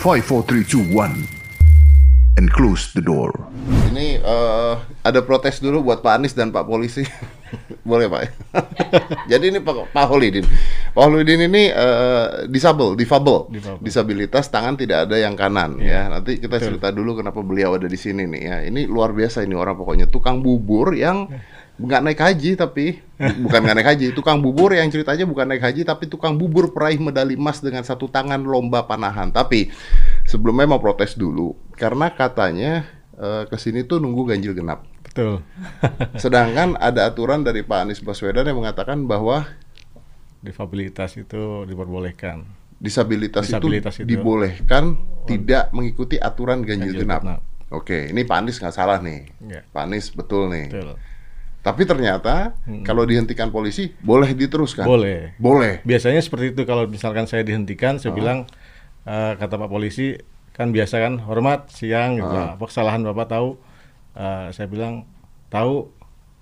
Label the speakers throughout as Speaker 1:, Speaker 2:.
Speaker 1: 5, 4, 3, 2, 1. And close the door.
Speaker 2: Ini eh, ada protes dulu buat Pak Anies dan Pak Polisi. Boleh Pak? Jadi ini Pak, Pak Holidin. Pak Holidin ini eh, disable, difabel, disabilitas tangan tidak ada yang kanan ya. Nanti kita cerita dulu kenapa beliau ada di sini nih ya. Ini luar biasa ini orang pokoknya tukang bubur yang nggak naik haji tapi bukan nggak naik haji, tukang bubur yang ceritanya bukan naik haji tapi tukang bubur peraih medali emas dengan satu tangan lomba panahan. Tapi sebelumnya mau protes dulu karena katanya eh, ke sini tuh nunggu ganjil genap.
Speaker 3: Betul.
Speaker 2: Sedangkan ada aturan dari Pak Anies Baswedan yang mengatakan bahwa
Speaker 3: Difabilitas itu diperbolehkan.
Speaker 2: disabilitas,
Speaker 3: Disabilitas
Speaker 2: itu,
Speaker 3: itu-
Speaker 2: dibolehkan tidak mengikuti aturan ganjil,
Speaker 3: Ganjil
Speaker 2: genap.
Speaker 3: genap.
Speaker 2: Oke, ini Pak Anies nggak salah nih.
Speaker 3: Ya.
Speaker 2: Pak Anies betul nih.
Speaker 3: Betul.
Speaker 2: Tapi ternyata kalau dihentikan polisi boleh diteruskan.
Speaker 3: Boleh.
Speaker 2: Boleh.
Speaker 3: Biasanya seperti itu kalau misalkan saya dihentikan, saya bilang eh, kata Pak polisi kan biasa kan hormat siang gitu. Apa kesalahan Bapak tahu? Eh, saya bilang tahu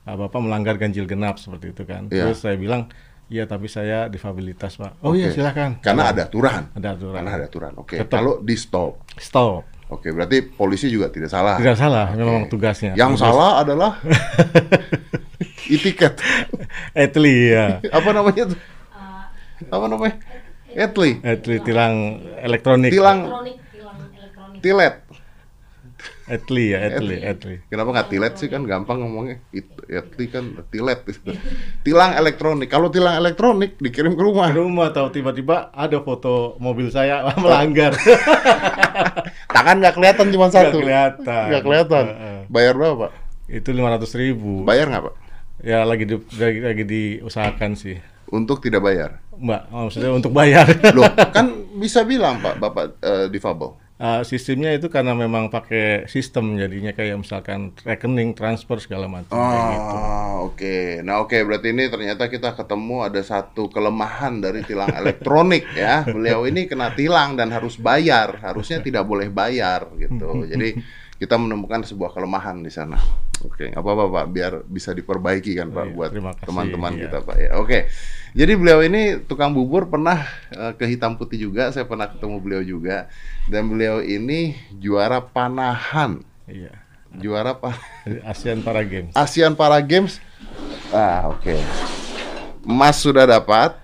Speaker 3: eh, Bapak melanggar ganjil genap seperti itu kan.
Speaker 2: Iya.
Speaker 3: Terus saya bilang iya tapi saya difabilitas Pak. Oh iya
Speaker 2: Oke.
Speaker 3: silakan.
Speaker 2: Karena ada aturan.
Speaker 3: Ada aturan.
Speaker 2: Karena ada aturan. Oke.
Speaker 3: Tetap.
Speaker 2: Kalau di stop.
Speaker 3: Stop.
Speaker 2: Oke, berarti polisi juga tidak salah.
Speaker 3: Tidak salah,
Speaker 2: Oke.
Speaker 3: memang tugasnya.
Speaker 2: Yang
Speaker 3: Tugas-
Speaker 2: salah adalah e-tiket.
Speaker 3: Etli ya.
Speaker 2: Apa namanya tuh? Apa namanya? Etli.
Speaker 3: Etli tilang elektronik.
Speaker 2: Tilang
Speaker 4: elektronik tilang elektronik
Speaker 2: tilet.
Speaker 3: Etli ya, etli, etli.
Speaker 2: Kenapa nggak tilet sih kan gampang ngomongnya. Etli kan tilet. Tilang elektronik. Kalau tilang elektronik dikirim ke rumah.
Speaker 3: Rumah tahu tiba-tiba ada foto mobil saya melanggar.
Speaker 2: Tangan nggak kelihatan cuma
Speaker 3: Nggak
Speaker 2: satu.
Speaker 3: kelihatan.
Speaker 2: Nggak kelihatan. Bayar berapa, Pak?
Speaker 3: Itu 500 ribu.
Speaker 2: Bayar nggak, Pak?
Speaker 3: Ya lagi di, lagi, lagi diusahakan sih.
Speaker 2: Untuk tidak bayar.
Speaker 3: Mbak, maksudnya untuk bayar.
Speaker 2: Loh, kan bisa bilang, Pak, Bapak eh, difabel.
Speaker 3: Ah, sistemnya itu karena memang pakai sistem jadinya kayak misalkan rekening transfer segala macam kayak gitu.
Speaker 2: Ah, oke. Nah, oke, berarti ini ternyata kita ketemu ada satu kelemahan dari tilang elektronik ya. Beliau ini kena tilang dan harus bayar, harusnya tidak boleh bayar gitu. Jadi kita menemukan sebuah kelemahan di sana. Oke, nggak apa-apa Pak, biar bisa diperbaiki kan Pak
Speaker 3: Iya,
Speaker 2: buat teman-teman
Speaker 3: iya.
Speaker 2: kita Pak ya. Oke. Jadi beliau ini tukang bubur pernah eh, ke hitam putih juga, saya pernah ketemu beliau juga. Dan beliau ini juara panahan.
Speaker 3: Iya.
Speaker 2: Juara apa?
Speaker 3: ASEAN Para Games.
Speaker 2: ASEAN Para Games. Ah, oke. Emas sudah dapat.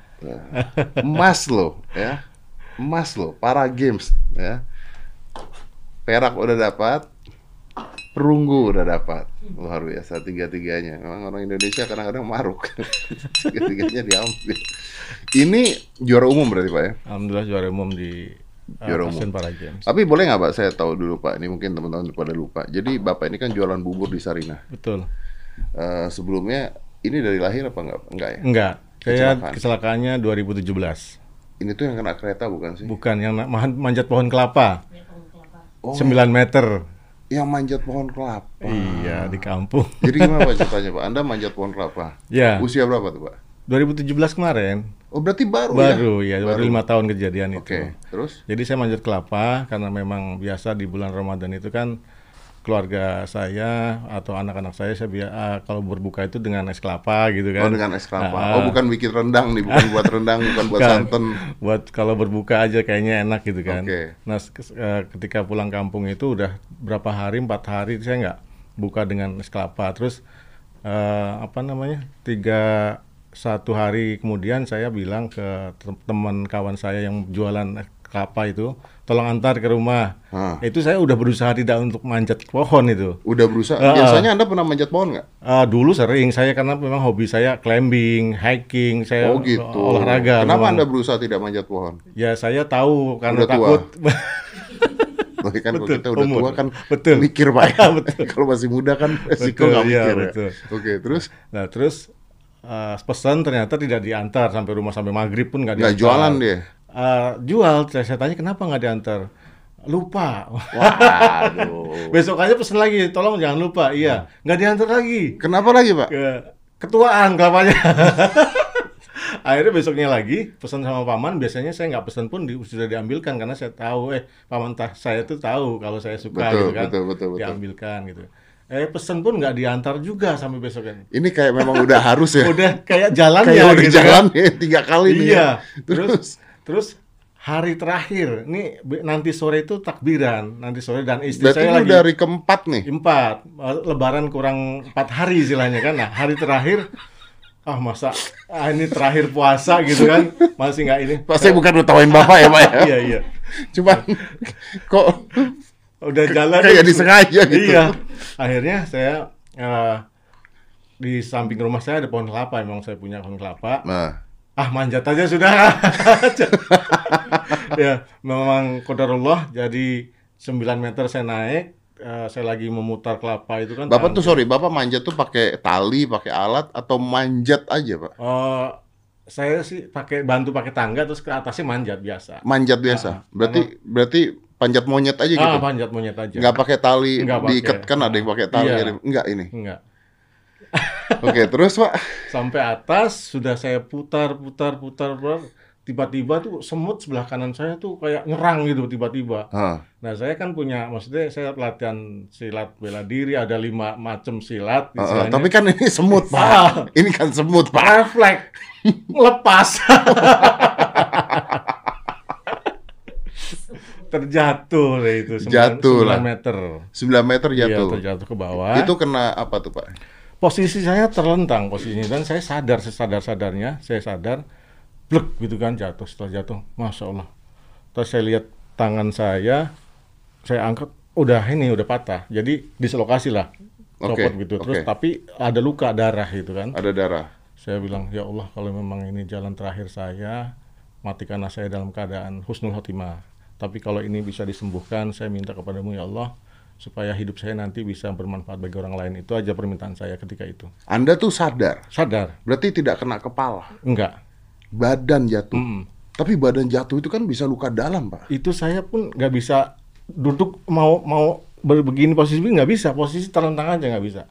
Speaker 2: Emas loh, ya. Emas loh, Para Games, ya. Perak udah dapat. Perunggu udah dapat. Luar biasa tiga-tiganya. Memang orang Indonesia kadang-kadang maruk. tiga-tiganya diambil. Ini juara umum berarti, Pak ya?
Speaker 3: Alhamdulillah juara umum di uh,
Speaker 2: Juara umum.
Speaker 3: ASEAN Para Games.
Speaker 2: Tapi boleh nggak Pak, saya tahu dulu Pak, ini mungkin teman-teman pada lupa. Jadi Bapak ini kan jualan bubur di Sarinah.
Speaker 3: Betul.
Speaker 2: Eh, sebelumnya ini dari lahir apa enggak? Enggak ya?
Speaker 3: Enggak. Saya
Speaker 2: Kecelakaan.
Speaker 3: kecelakaannya 2017.
Speaker 2: Ini tuh yang kena kereta bukan sih?
Speaker 3: Bukan yang manjat pohon kelapa.
Speaker 4: pohon kelapa
Speaker 2: Oh,
Speaker 3: 9 meter.
Speaker 2: Yang manjat pohon kelapa.
Speaker 3: Iya, di kampung.
Speaker 2: Jadi gimana Pak ceritanya Pak? Anda manjat pohon kelapa.
Speaker 3: Ya,
Speaker 2: Usia berapa tuh Pak?
Speaker 3: 2017 kemarin.
Speaker 2: Oh berarti baru,
Speaker 3: Baru
Speaker 2: ya?
Speaker 3: ya, baru lima tahun kejadian
Speaker 2: Oke,
Speaker 3: itu.
Speaker 2: terus?
Speaker 3: Jadi saya manjat kelapa karena memang biasa di bulan Ramadan itu kan keluarga saya atau anak-anak saya saya bia- ah, kalau berbuka itu dengan es kelapa gitu kan.
Speaker 2: Oh dengan es kelapa.
Speaker 3: Ah,
Speaker 2: Oh bukan bikin rendang nih, bukan buat rendang, bukan buat santan.
Speaker 3: buat kalau berbuka aja kayaknya enak gitu kan.
Speaker 2: Oke.
Speaker 3: Nah eh, ketika pulang kampung itu udah berapa hari empat hari saya nggak buka dengan es kelapa. Terus eh, apa namanya tiga satu hari kemudian saya bilang ke tem- teman kawan saya yang jualan kelapa itu tolong antar ke rumah.
Speaker 2: Hah.
Speaker 3: Itu saya udah berusaha tidak untuk manjat pohon itu.
Speaker 2: Udah berusaha.
Speaker 3: Ah, ah.
Speaker 2: Biasanya Anda pernah manjat pohon nggak?
Speaker 3: Eh, dulu sering saya karena memang hobi saya climbing, hiking, saya
Speaker 2: Oh gitu.
Speaker 3: olahraga.
Speaker 2: Kenapa
Speaker 3: memang.
Speaker 2: Anda berusaha tidak manjat pohon?
Speaker 3: Ya saya tahu karena
Speaker 2: Udah tua.
Speaker 3: takut.
Speaker 2: Oh, kan kalau
Speaker 3: Betul,
Speaker 2: kita udah
Speaker 3: umur.
Speaker 2: tua kan
Speaker 3: Betul.
Speaker 2: mikir Pak.
Speaker 3: Ya, betul.
Speaker 2: kalau masih muda kan resiko nggak
Speaker 3: iya,
Speaker 2: mikir. ya.
Speaker 3: betul.
Speaker 2: Oke, terus
Speaker 3: nah terus eh, pesan ternyata tidak diantar sampai rumah sampai maghrib pun nggak
Speaker 2: nggak
Speaker 3: diantar.
Speaker 2: jualan dia.
Speaker 3: Eh, jual. Saya, saya tanya kenapa nggak diantar? Lupa.
Speaker 2: Waduh.
Speaker 3: Besokannya pesan lagi, tolong jangan lupa. Iya, nggak diantar lagi.
Speaker 2: Kenapa lagi Pak?
Speaker 3: Ke ketuaan kelapanya. Akhirnya besoknya lagi pesan sama paman. Biasanya saya nggak pesan pun di- sudah diambilkan karena saya tahu eh paman ta- saya tuh tahu kalau saya suka
Speaker 2: Betul,
Speaker 3: gitu kan.
Speaker 2: betul, betul, betul.
Speaker 3: Diambilkan gitu. Eh pesan pun nggak diantar juga sampai besoknya.
Speaker 2: Ini kayak memang udah harus ya.
Speaker 3: Udah kayak jalan
Speaker 2: kayak
Speaker 3: ya
Speaker 2: udah
Speaker 3: gitu
Speaker 2: jalan
Speaker 3: kan.
Speaker 2: ya tiga kali nih.
Speaker 3: Iya.
Speaker 2: ya.
Speaker 3: Terus terus hari terakhir, ini nanti sore itu takbiran, nanti sore dan istri
Speaker 2: Berarti
Speaker 3: saya lagi
Speaker 2: dari keempat nih.
Speaker 3: empat, Eh, lebaran kurang empat hari istilahnya kan. Nah hari terakhir, ah masa ah, ini terakhir puasa gitu kan, masih nggak ini.
Speaker 2: Pak saya bukan ngetawain bapak ya pak ya.
Speaker 3: Iya iya,
Speaker 2: Cuman kok
Speaker 3: udah jalan.
Speaker 2: kayak
Speaker 3: terus-
Speaker 2: disengaja gitu.
Speaker 3: Iya, akhirnya saya eh, di samping rumah saya ada pohon kelapa, emang saya punya pohon kelapa.
Speaker 2: Nah,
Speaker 3: ah manjat aja sudah ya memang kodarullah jadi 9 meter saya naik eh, saya lagi memutar kelapa itu kan
Speaker 2: bapak
Speaker 3: tangan-
Speaker 2: tuh sorry, bapak manjat tuh pakai tali, pakai alat atau manjat aja pak?
Speaker 3: Eh, saya sih pakai bantu pakai tangga terus ke atasnya manjat biasa
Speaker 2: Manjat biasa.
Speaker 3: Ah,
Speaker 2: berarti berarti panjat monyet aja gitu.
Speaker 3: ah manjat monyet aja
Speaker 2: Nggak pakai tali
Speaker 3: Nggak
Speaker 2: diikat kan ada yang pakai tali.
Speaker 3: Iya.
Speaker 2: yang- Nggak ini.
Speaker 3: enggak
Speaker 2: Oke, terus pak.
Speaker 3: sampai atas sudah saya putar putar putar putar tiba-tiba tuh semut sebelah kanan saya tuh kayak nyerang gitu tiba-tiba
Speaker 2: Hah.
Speaker 3: Nah, saya kan punya, maksudnya saya latihan silat bela diri, ada lima macam silat.
Speaker 2: Heeh,
Speaker 3: istilahnya.
Speaker 2: tapi kan ini semut pak.
Speaker 3: Ah.
Speaker 2: Ini kan semut pak.
Speaker 3: refleks, lepas. terjatuh deh itu, sembilan-
Speaker 2: Jatuh lah.
Speaker 3: sembilan meter.
Speaker 2: 9 meter
Speaker 3: Iya,
Speaker 2: jatuh.
Speaker 3: terjatuh ke bawah.
Speaker 2: Itu kena apa tuh pak?
Speaker 3: Posisi saya terlentang posisinya dan saya sadar sesadar-sadarnya, saya sadar, blek gitu kan jatuh setelah jatuh, masya Allah. Terus saya lihat tangan saya, saya angkat, udah ini udah patah, jadi dislokasi lah, copot gitu. Terus
Speaker 2: oke.
Speaker 3: tapi ada luka darah gitu kan.
Speaker 2: Ada darah.
Speaker 3: Saya bilang ya Allah kalau memang ini jalan terakhir saya, matikanlah saya dalam keadaan husnul khotimah. Tapi kalau ini bisa disembuhkan, saya minta kepadamu ya Allah supaya hidup saya nanti bisa bermanfaat bagi orang lain. Itu aja permintaan saya ketika itu.
Speaker 2: Anda tuh sadar.
Speaker 3: Sadar?
Speaker 2: Berarti tidak kena kepala.
Speaker 3: Enggak.
Speaker 2: Badan jatuh.
Speaker 3: Mm.
Speaker 2: Tapi badan jatuh itu kan bisa luka dalam pak.
Speaker 3: Itu saya pun nggak bisa duduk mau mau begini posisi nggak bisa. Posisi terlentang aja nggak bisa.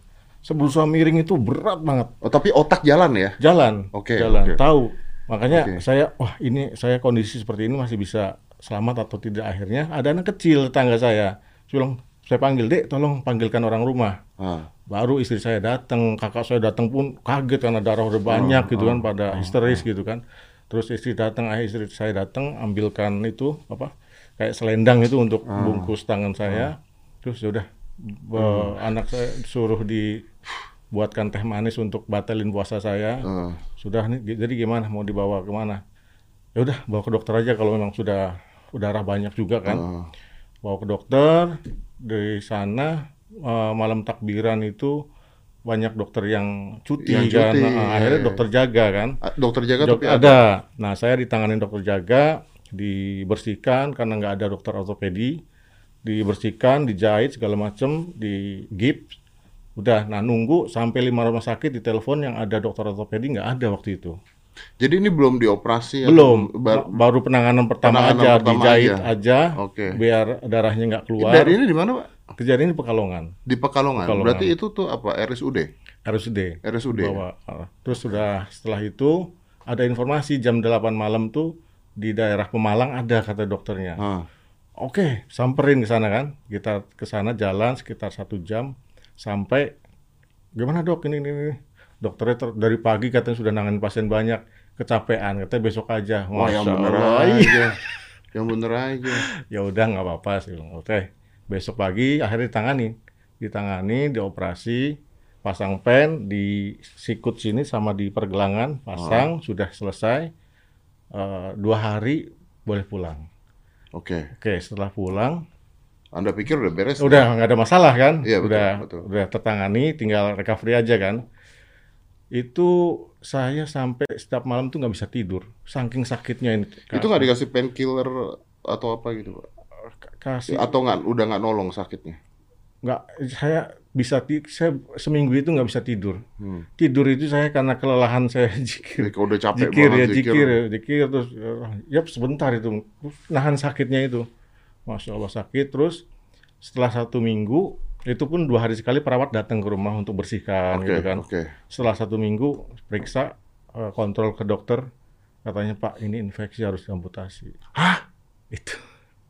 Speaker 3: Seberusaha miring itu berat banget.
Speaker 2: Oh, tapi otak jalan ya?
Speaker 3: Jalan,
Speaker 2: Oke,
Speaker 3: jalan,
Speaker 2: oke.
Speaker 3: tahu. Makanya
Speaker 2: Oke.
Speaker 3: saya, wah ini saya kondisi seperti ini masih bisa selamat atau tidak. Akhirnya ada anak kecil tetangga saya. Saya bilang, saya panggil dek, tolong panggilkan orang rumah.
Speaker 2: Ah.
Speaker 3: Baru istri saya datang, kakak saya datang pun kaget karena darah udah banyak gitu kan, pada histeris gitu kan. Terus istri datang, ah istri saya datang, ambilkan itu apa kayak selendang itu untuk bungkus tangan saya. Terus ya udah be- anak saya suruh dibuatkan teh manis untuk batalin puasa saya.
Speaker 2: Ah.
Speaker 3: Sudah nih, jadi gimana mau dibawa ke mana? Ya udah bawa ke dokter aja kalau memang sudah darah banyak juga kan.
Speaker 2: Ah.
Speaker 3: Bawa ke dokter dari sana eh, malam takbiran itu banyak dokter yang cuti,
Speaker 2: Yang
Speaker 3: kan.
Speaker 2: cuti,
Speaker 3: Nah,
Speaker 2: iya,
Speaker 3: akhirnya
Speaker 2: iya.
Speaker 3: dokter jaga kan.
Speaker 2: Dokter jaga
Speaker 3: Dok-
Speaker 2: tapi ada.
Speaker 3: ada. Nah, saya ditanganin dokter jaga, dibersihkan karena nggak ada dokter ortopedi, dibersihkan, dijahit segala macam, di gips. Udah, nah nunggu sampai lima rumah sakit ditelepon yang ada dokter ortopedi nggak ada waktu itu.
Speaker 2: Jadi ini belum dioperasi?
Speaker 3: Belum,
Speaker 2: bar-
Speaker 3: ba- baru penanganan pertama
Speaker 2: Penanganan
Speaker 3: aja,
Speaker 2: pertama
Speaker 3: dijahit
Speaker 2: aja.
Speaker 3: aja,
Speaker 2: Oke.
Speaker 3: biar darahnya nggak keluar.
Speaker 2: Dari ini di mana pak?
Speaker 3: Kejadian di Pekalongan,
Speaker 2: Di Pekalongan.
Speaker 3: Pekalongan.
Speaker 2: Berarti itu tuh apa? RSUD.
Speaker 3: RSUD.
Speaker 2: RSUD.
Speaker 3: Bawa. uh, Terus sudah setelah itu ada informasi jam 8 malam tuh di daerah Pemalang ada kata dokternya.
Speaker 2: Ah.
Speaker 3: Oke, samperin ke sana kan. Kita ke sana jalan sekitar satu jam sampai gimana dok ini ini, ini. Dokternya ter- dari pagi katanya sudah nanganin pasien banyak, kecapean. Katanya besok aja.
Speaker 2: Wah yang bener
Speaker 3: Allah. Iya.
Speaker 2: aja. yang bener aja.
Speaker 3: ya udah nggak apa-apa sih. Oke, besok pagi akhirnya ditangani, ditangani, dioperasi, pasang pen di sikut sini sama di pergelangan, pasang sudah selesai. Eh, dua hari boleh pulang.
Speaker 2: Oke.
Speaker 3: Oke, setelah pulang
Speaker 2: Anda pikir udah beres?
Speaker 3: udah nggak ada masalah kan?
Speaker 2: Iya, betul,
Speaker 3: udah
Speaker 2: betul.
Speaker 3: udah tertangani, tinggal recovery aja kan. Itu saya sampai setiap malam tuh nggak bisa tidur, saking sakitnya ini.
Speaker 2: Itu nggak dikasih painkiller atau apa gitu pak?
Speaker 3: kasih
Speaker 2: Atau nggak udah nggak nolong sakitnya?
Speaker 3: nggak saya bisa saya seminggu itu nggak bisa tidur
Speaker 2: Hmm.
Speaker 3: tidur itu saya karena kelelahan saya jikir
Speaker 2: udah capek
Speaker 3: jikir
Speaker 2: banget
Speaker 3: ya jikir ya jikir terus ya sebentar itu nahan sakitnya itu masya allah sakit terus setelah satu minggu itu pun dua hari sekali perawat datang ke rumah untuk bersihkan
Speaker 2: Oke,
Speaker 3: gitu kan
Speaker 2: oke.
Speaker 3: setelah satu minggu periksa eh, kontrol ke dokter katanya pak ini infeksi harus diamputasi hah itu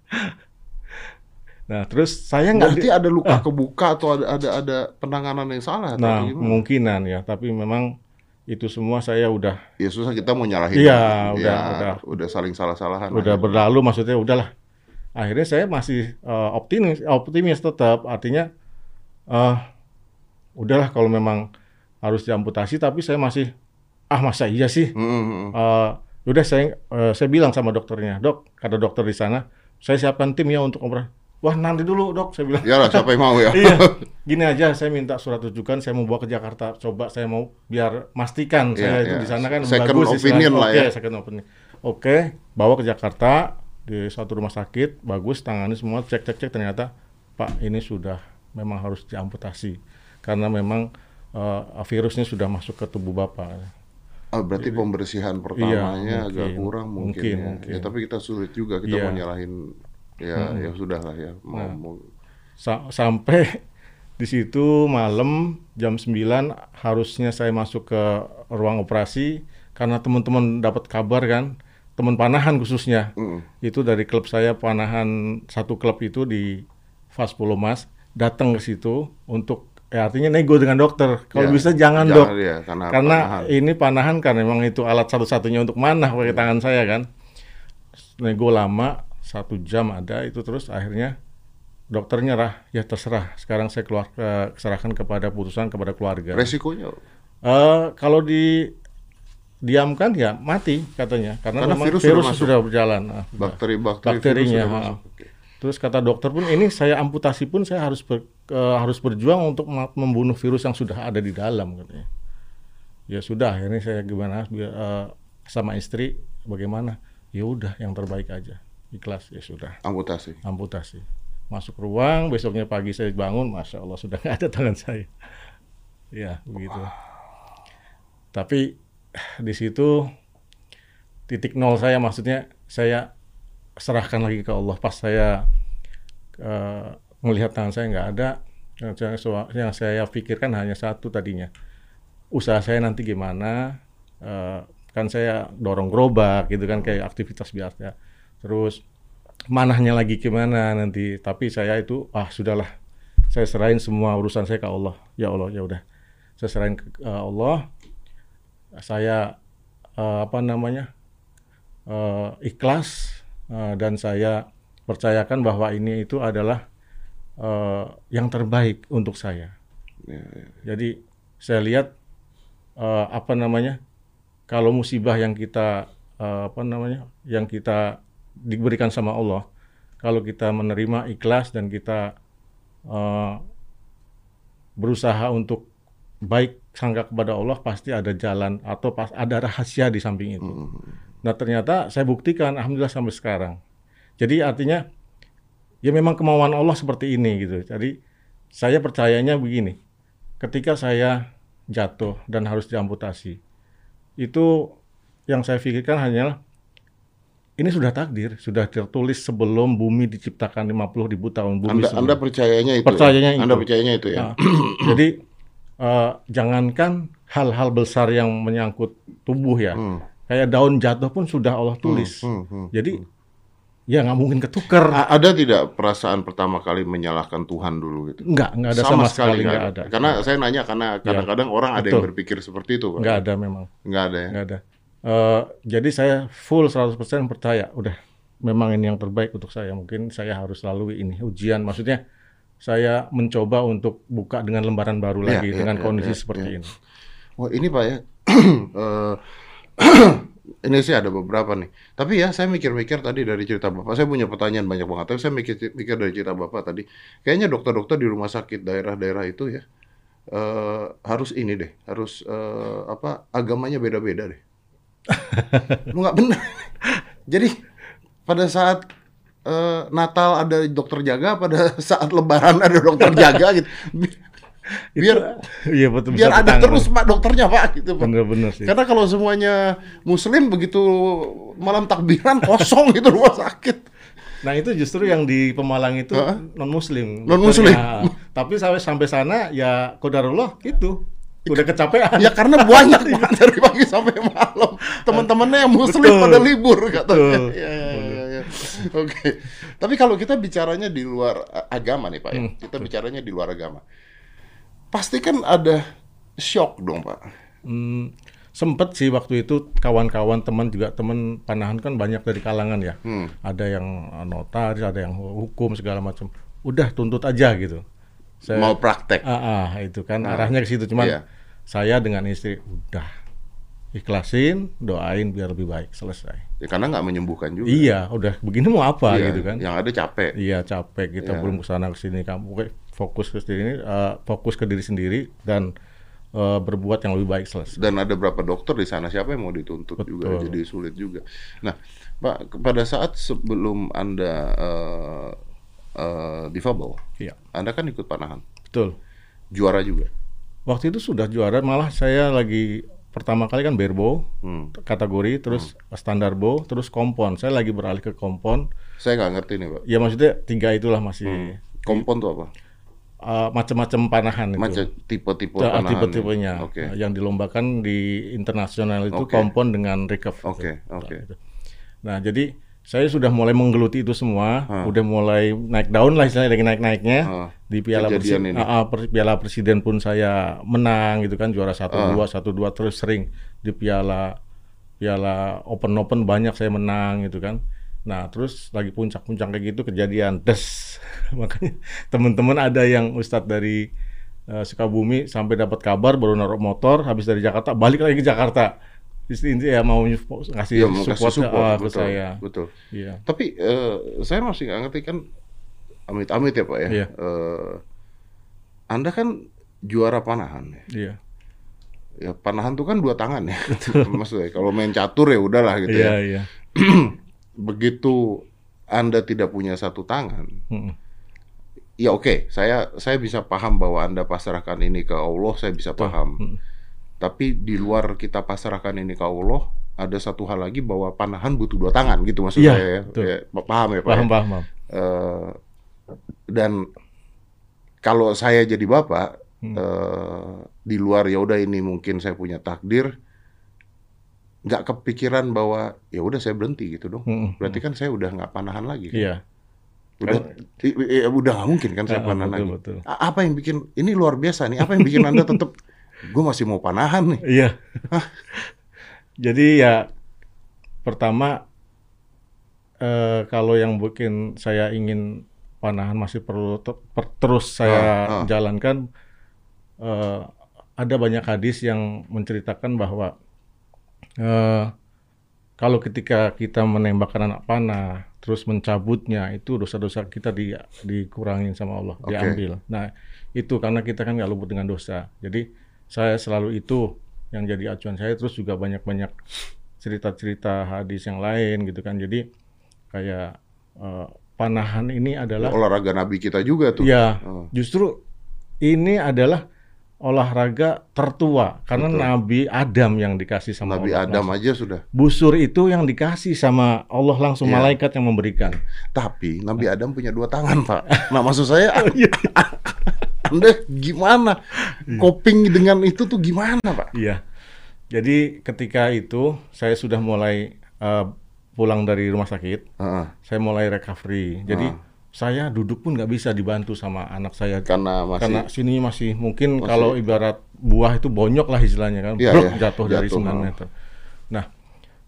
Speaker 3: nah terus saya nggak
Speaker 2: Berarti ada luka kebuka atau ada ada ada penanganan yang salah
Speaker 3: Nah, kemungkinan ya, tapi memang itu semua saya udah
Speaker 2: Ya susah kita mau nyalahin.
Speaker 3: Iya,
Speaker 2: orang.
Speaker 3: udah,
Speaker 2: Ya,
Speaker 3: udah.
Speaker 2: udah saling salah-salahan.
Speaker 3: udah
Speaker 2: akhirnya.
Speaker 3: berlalu maksudnya udahlah akhirnya saya masih eh, optimis optimis tetap artinya eh udahlah kalau memang harus diamputasi tapi saya masih ah masa iya sih
Speaker 2: Mm, mm, mm.
Speaker 3: Eh, udah saya eh, saya bilang sama dokternya dok kata dokter di sana saya siapkan tim ya untuk operasi wah nanti dulu dok saya bilang
Speaker 2: Ya lah, siapa yang mau ya?
Speaker 3: iya gini aja saya minta surat rujukan saya mau bawa ke Jakarta coba saya mau biar mastikan saya
Speaker 2: Iya,
Speaker 3: itu
Speaker 2: iya.
Speaker 3: di sana kan
Speaker 2: Second
Speaker 3: bagus
Speaker 2: opinion lah
Speaker 3: Oke,
Speaker 2: ya.
Speaker 3: second opinion oke bawa ke Jakarta di suatu rumah sakit bagus tangani semua cek cek cek ternyata pak ini sudah memang harus diamputasi karena memang eh, virusnya sudah masuk ke tubuh bapak
Speaker 2: Ah, berarti pembersihan pertamanya
Speaker 3: Iya,
Speaker 2: agak
Speaker 3: mungkin.
Speaker 2: kurang mungkin,
Speaker 3: Mungkin,
Speaker 2: ya.
Speaker 3: mungkin.
Speaker 2: Ya, tapi kita sulit juga kita
Speaker 3: Iya.
Speaker 2: mau nyalahin ya ya sudah lah ya mau,
Speaker 3: Nah.
Speaker 2: mau-
Speaker 3: Sa- sampai di situ malam jam 9 harusnya saya masuk ke ruang operasi karena teman-teman dapat kabar kan teman panahan khususnya
Speaker 2: Mm.
Speaker 3: itu dari klub saya panahan satu klub itu di Fas Pulau Mas datang ke situ untuk ya artinya nego dengan dokter. Kalau
Speaker 2: Ya,
Speaker 3: bisa jangan,
Speaker 2: jangan,
Speaker 3: dok.
Speaker 2: ya, karena
Speaker 3: karena
Speaker 2: panahan.
Speaker 3: ini panahan kan memang itu alat satu-satunya untuk manah pakai tangan saya kan. Nego lama satu jam ada itu terus akhirnya dokter nyerah. Ya terserah. Sekarang saya keluar eh, serahkan kepada putusan kepada keluarga.
Speaker 2: Resikonya?
Speaker 3: Eh, kalau di diamkan ya mati katanya. Karena,
Speaker 2: Karena
Speaker 3: memang
Speaker 2: virus
Speaker 3: virus,
Speaker 2: sudah masuk.
Speaker 3: sudah berjalan. Ah,
Speaker 2: bakteri-bakteri
Speaker 3: bakterinya
Speaker 2: virus sudah masuk. Oke.
Speaker 3: Terus kata dokter pun ini saya amputasi pun saya harus ber- eh, harus berjuang untuk membunuh virus yang sudah ada di dalam katanya. Ya sudah akhirnya saya gimana? Biar, eh, sama istri bagaimana? Ya udah yang terbaik aja. Ikhlas ya sudah.
Speaker 2: Amputasi.
Speaker 3: Amputasi. Masuk ruang besoknya pagi saya bangun masya Allah sudah nggak ada tangan saya. Ya begitu. Tapi di situ titik nol saya maksudnya saya serahkan lagi ke Allah. Pas saya eh, melihat tangan saya nggak ada yang saya, yang saya pikirkan hanya satu tadinya. Usaha saya nanti gimana? Eh, kan saya dorong gerobak gitu kan kayak aktivitas biasa. Terus manahnya lagi gimana nanti? Tapi saya itu ah sudahlah. Saya serahin semua urusan saya ke Allah. Ya Allah ya udah. Saya serahin ke ke Allah. Saya eh, apa namanya eh, ikhlas eh, dan saya percayakan bahwa ini itu adalah eh, yang terbaik untuk saya
Speaker 2: Ya, ya.
Speaker 3: jadi saya lihat eh, apa namanya kalau musibah yang kita eh, apa namanya yang kita diberikan sama Allah, kalau kita menerima ikhlas dan kita eh, berusaha untuk baik sangka kepada Allah pasti ada jalan atau pas ada rahasia di samping itu. Nah ternyata saya buktikan alhamdulillah sampai sekarang. Jadi artinya ya memang kemauan Allah seperti ini gitu. Jadi saya percayanya begini, ketika saya jatuh dan harus diamputasi, itu yang saya pikirkan hanyalah ini sudah takdir, sudah tertulis sebelum bumi diciptakan 50 ribu tahun bumi
Speaker 2: Anda,
Speaker 3: sebelum.
Speaker 2: anda percayanya itu
Speaker 3: Percayanya
Speaker 2: ya? Anda
Speaker 3: itu.
Speaker 2: percayanya itu ya
Speaker 3: Nah, jadi eh, jangankan hal-hal besar yang menyangkut tubuh ya,
Speaker 2: Hmm.
Speaker 3: Kayak daun jatuh pun sudah Allah tulis.
Speaker 2: Hmm, hmm.
Speaker 3: Jadi ya nggak mungkin ketukar.
Speaker 2: A- ada tidak perasaan pertama kali menyalahkan Tuhan dulu gitu
Speaker 3: Nggak, nggak ada sama, sekali nggak ada.
Speaker 2: Karena saya nanya karena kadang-kadang orang ada yang
Speaker 3: Betul.
Speaker 2: berpikir seperti itu, Pak.
Speaker 3: Nggak ada memang.
Speaker 2: Nggak ada ya.
Speaker 3: nggak ada. Eh, jadi saya full 100% percaya, udah memang ini yang terbaik untuk saya. Mungkin saya harus lalui ini ujian. Maksudnya saya mencoba untuk buka dengan lembaran baru
Speaker 2: Iya,
Speaker 3: lagi
Speaker 2: iya,
Speaker 3: dengan
Speaker 2: iya,
Speaker 3: kondisi
Speaker 2: iya,
Speaker 3: seperti
Speaker 2: iya.
Speaker 3: ini.
Speaker 2: Wah ini Pak ya, Eh, ini sih ada beberapa nih. Tapi ya saya mikir-mikir tadi dari cerita Bapak, saya punya pertanyaan banyak banget. Tapi saya mikir, mikir dari cerita Bapak tadi, kayaknya dokter-dokter di rumah sakit daerah-daerah itu ya eh, harus ini deh, harus eh, apa agamanya beda-beda deh. Lu benar. Jadi pada saat eh, Natal ada dokter jaga, pada saat Lebaran ada dokter jaga gitu. Bi- Biar
Speaker 3: Iya betul
Speaker 2: biar ada terus pak dokternya pak gitu pak.
Speaker 3: Bener-bener sih.
Speaker 2: Karena kalau semuanya muslim begitu malam takbiran kosong gitu rumah sakit.
Speaker 3: Nah itu justru yang di Pemalang itu
Speaker 2: Hah?
Speaker 3: non Muslim.
Speaker 2: Non-Muslim.
Speaker 3: tapi sampai sampai sana ya kodarullah itu udah kecapean.
Speaker 2: Ya karena banyak pak dari pagi sampai malam. Teman-temannya yang muslim
Speaker 3: Betul.
Speaker 2: pada libur katanya.
Speaker 3: Betul.
Speaker 2: Ya, ya, ya, ya. Oke. Tapi kalau kita bicaranya di luar uh, agama nih pak ya.
Speaker 3: Hmm,
Speaker 2: Kita bicaranya di luar agama. Pasti kan ada shock dong pak.
Speaker 3: Hmm, Sempet sih waktu itu kawan-kawan teman juga teman panahan kan banyak dari kalangan ya.
Speaker 2: Hmm.
Speaker 3: Ada yang eh, notaris, ada yang hukum segala macam. Udah tuntut aja gitu. Saya,
Speaker 2: Mau praktek.
Speaker 3: Ah, ah, itu kan arahnya ke situ. Cuman
Speaker 2: Iya.
Speaker 3: saya dengan istri udah ikhlasin, doain biar lebih baik, selesai.
Speaker 2: Ya, karena nggak menyembuhkan juga.
Speaker 3: Iya, udah begini mau apa
Speaker 2: Iya,
Speaker 3: gitu kan?
Speaker 2: Yang ada capek.
Speaker 3: Iya capek kita
Speaker 2: Iya.
Speaker 3: belum ke sana ke sini kamu fokus ke sini eh, fokus ke diri sendiri dan eh, berbuat yang lebih baik selesai.
Speaker 2: Dan ada berapa dokter di sana siapa yang mau dituntut juga
Speaker 3: Betul.
Speaker 2: jadi sulit juga. Nah, Pak pada saat sebelum anda eh, eh, difabel,
Speaker 3: Iya
Speaker 2: anda kan ikut panahan,
Speaker 3: betul.
Speaker 2: juara juga.
Speaker 3: Waktu itu sudah juara malah saya lagi pertama kali kan berbo
Speaker 2: Hmm.
Speaker 3: kategori terus standar bow terus kompon. Saya lagi beralih ke kompon.
Speaker 2: Saya nggak ngerti nih pak.
Speaker 3: Ya maksudnya tiga itulah masih
Speaker 2: Kompon tuh apa?
Speaker 3: Eh, macam-macam panahan itu.
Speaker 2: Macam tipe-tipe
Speaker 3: Ah,
Speaker 2: panahan.
Speaker 3: tipe-tipenya
Speaker 2: Oke.
Speaker 3: yang dilombakan di internasional itu
Speaker 2: Oke.
Speaker 3: kompon dengan recurve.
Speaker 2: Oke,
Speaker 3: gitu.
Speaker 2: oke.
Speaker 3: Gitu. Nah, jadi saya sudah mulai menggeluti itu semua,
Speaker 2: Ah.
Speaker 3: udah mulai naik daun lah istilahnya lagi naik-naiknya.
Speaker 2: Ah,
Speaker 3: Di Piala Presiden,
Speaker 2: ini.
Speaker 3: Piala Presiden pun saya menang gitu kan, juara satu
Speaker 2: Ah.
Speaker 3: dua satu dua terus sering di Piala Piala Open Open banyak saya menang gitu kan. Nah, terus lagi puncak-puncak kayak gitu kejadian des. Makanya teman-teman ada yang Ustadz dari eh, Sukabumi sampai dapat kabar baru naruh motor habis dari Jakarta balik lagi ke Jakarta. Ini ya mau ngasih
Speaker 2: Iya, mau kasih
Speaker 3: support,
Speaker 2: support,
Speaker 3: eh, ke
Speaker 2: betul,
Speaker 3: saya.
Speaker 2: betul.
Speaker 3: Iya.
Speaker 2: Tapi eh, saya masih nggak ngerti kan, amit-amit ya pak ya.
Speaker 3: Iya.
Speaker 2: Eh, anda kan juara panahan ya.
Speaker 3: Iya.
Speaker 2: Ya panahan tuh kan dua tangan ya. Maksudnya kalau main catur ya udahlah gitu
Speaker 3: Iya,
Speaker 2: ya.
Speaker 3: iya.
Speaker 2: Begitu anda tidak punya satu tangan,
Speaker 3: Mm-mm.
Speaker 2: ya oke, saya saya bisa paham bahwa anda pasrahkan ini ke Allah, saya bisa paham.
Speaker 3: Mm.
Speaker 2: Tapi di luar kita pasrahkan ini ke Allah, ada satu hal lagi bahwa panahan butuh dua tangan gitu maksud
Speaker 3: Iya,
Speaker 2: saya ya.
Speaker 3: betul.
Speaker 2: Ya, paham ya Pak?
Speaker 3: Paham,
Speaker 2: ya?
Speaker 3: paham, paham.
Speaker 2: Eh, dan kalau saya jadi bapak
Speaker 3: Hmm.
Speaker 2: eh, di luar ya udah ini mungkin saya punya takdir nggak kepikiran bahwa ya udah saya berhenti gitu dong
Speaker 3: Mm-mm.
Speaker 2: berarti kan saya udah nggak panahan lagi kan?
Speaker 3: Iya.
Speaker 2: udah i- i- udah nggak mungkin kan saya
Speaker 3: Ah,
Speaker 2: panahan
Speaker 3: betul,
Speaker 2: lagi
Speaker 3: betul.
Speaker 2: Apa yang bikin ini luar biasa nih apa yang bikin anda tetap gue masih mau panahan nih
Speaker 3: Iya. Jadi ya pertama eh, kalau yang bikin saya ingin panahan masih perlu te- per- terus saya
Speaker 2: Ah, ah.
Speaker 3: jalankan eh, ada banyak hadis yang menceritakan bahwa eh, kalau ketika kita menembakkan anak panah terus mencabutnya itu dosa-dosa kita di dikurangin sama Allah
Speaker 2: Oke.
Speaker 3: diambil. Nah itu karena kita kan nggak luput dengan dosa. Jadi saya selalu itu yang jadi acuan saya terus juga banyak-banyak cerita-cerita hadis yang lain gitu kan. Jadi kayak eh, panahan ini adalah
Speaker 2: olahraga nabi kita juga tuh
Speaker 3: ya
Speaker 2: Oh.
Speaker 3: justru ini adalah olahraga tertua karena
Speaker 2: Betul.
Speaker 3: Nabi Adam yang dikasih sama
Speaker 2: nabi
Speaker 3: Allah
Speaker 2: Adam
Speaker 3: langsung.
Speaker 2: aja sudah
Speaker 3: Busur itu yang dikasih sama Allah langsung
Speaker 2: Iya.
Speaker 3: malaikat yang memberikan.
Speaker 2: tapi nabi Adam punya dua tangan pak nah maksud saya
Speaker 3: Oh, iya.
Speaker 2: anda gimana coping dengan itu tuh gimana pak
Speaker 3: Iya. Jadi ketika itu saya sudah mulai eh, pulang dari rumah sakit,
Speaker 2: Heeh.
Speaker 3: saya mulai recovery. Jadi
Speaker 2: Ah.
Speaker 3: Saya duduk pun nggak bisa dibantu sama anak saya
Speaker 2: karena masih
Speaker 3: karena sini masih mungkin
Speaker 2: Masih-
Speaker 3: kalau ibarat buah itu bonyok lah istilahnya kan,
Speaker 2: Iya,
Speaker 3: Bruk,
Speaker 2: iya,
Speaker 3: jatuh dari
Speaker 2: jatuh,
Speaker 3: 9
Speaker 2: oh.
Speaker 3: meter. Nah,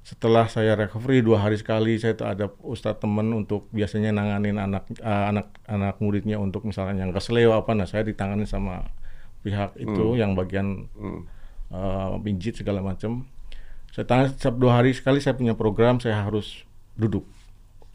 Speaker 3: setelah saya recovery dua hari sekali, saya tuh ada ustadz temen untuk biasanya nanganin anak eh, anak anak muridnya untuk misalnya yang kesleo apa, nah saya ditangani sama pihak itu yang bagian
Speaker 2: Hmm.
Speaker 3: eh, pijit segala macam. Saya tanya setiap dua hari sekali saya punya program, saya harus duduk.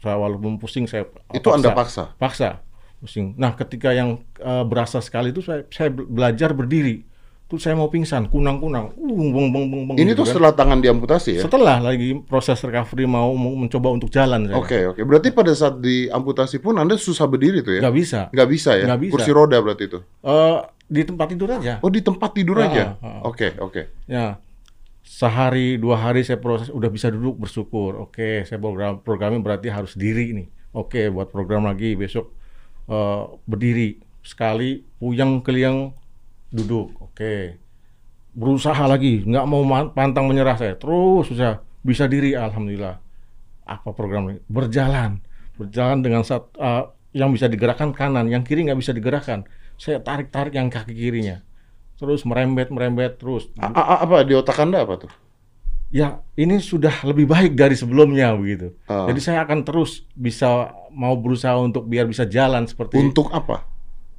Speaker 3: Saya walaupun pusing saya
Speaker 2: itu anda paksa
Speaker 3: paksa pusing. Nah, ketika yang eh, berasa sekali itu saya saya be- belajar berdiri. Terus saya mau pingsan, kunang-kunang. Uh, beng, beng, beng, beng,
Speaker 2: ini
Speaker 3: gitu
Speaker 2: tuh
Speaker 3: kan.
Speaker 2: setelah tangan diamputasi ya
Speaker 3: Setelah lagi proses recovery mau mencoba untuk jalan.
Speaker 2: Oke oke. Berarti pada saat diamputasi pun anda susah berdiri tuh ya?
Speaker 3: Nggak bisa.
Speaker 2: Nggak bisa ya?
Speaker 3: Nggak bisa.
Speaker 2: Kursi roda berarti itu.
Speaker 3: Eh, di tempat tidur aja.
Speaker 2: Oh di tempat tidur
Speaker 3: Ah,
Speaker 2: aja.
Speaker 3: ah, ah.
Speaker 2: Oke oke.
Speaker 3: Ya. Sehari dua hari saya proses udah bisa duduk bersyukur. Oke, saya program programnya berarti harus diri nih. Oke, buat program lagi besok eh, berdiri sekali puyang keliang duduk. Oke. Berusaha lagi, nggak mau pantang menyerah saya. Terus bisa bisa diri alhamdulillah. Apa program ini? Berjalan. Berjalan dengan saat yang bisa digerakkan kanan, yang kiri nggak bisa digerakkan. Saya tarik-tarik yang kaki kirinya terus merembet merembet terus.
Speaker 2: A- a- apa di otak Anda apa tuh?
Speaker 3: Ya ini sudah lebih baik dari sebelumnya begitu.
Speaker 2: Ah.
Speaker 3: Jadi saya akan terus bisa mau berusaha untuk biar bisa jalan seperti
Speaker 2: Untuk apa?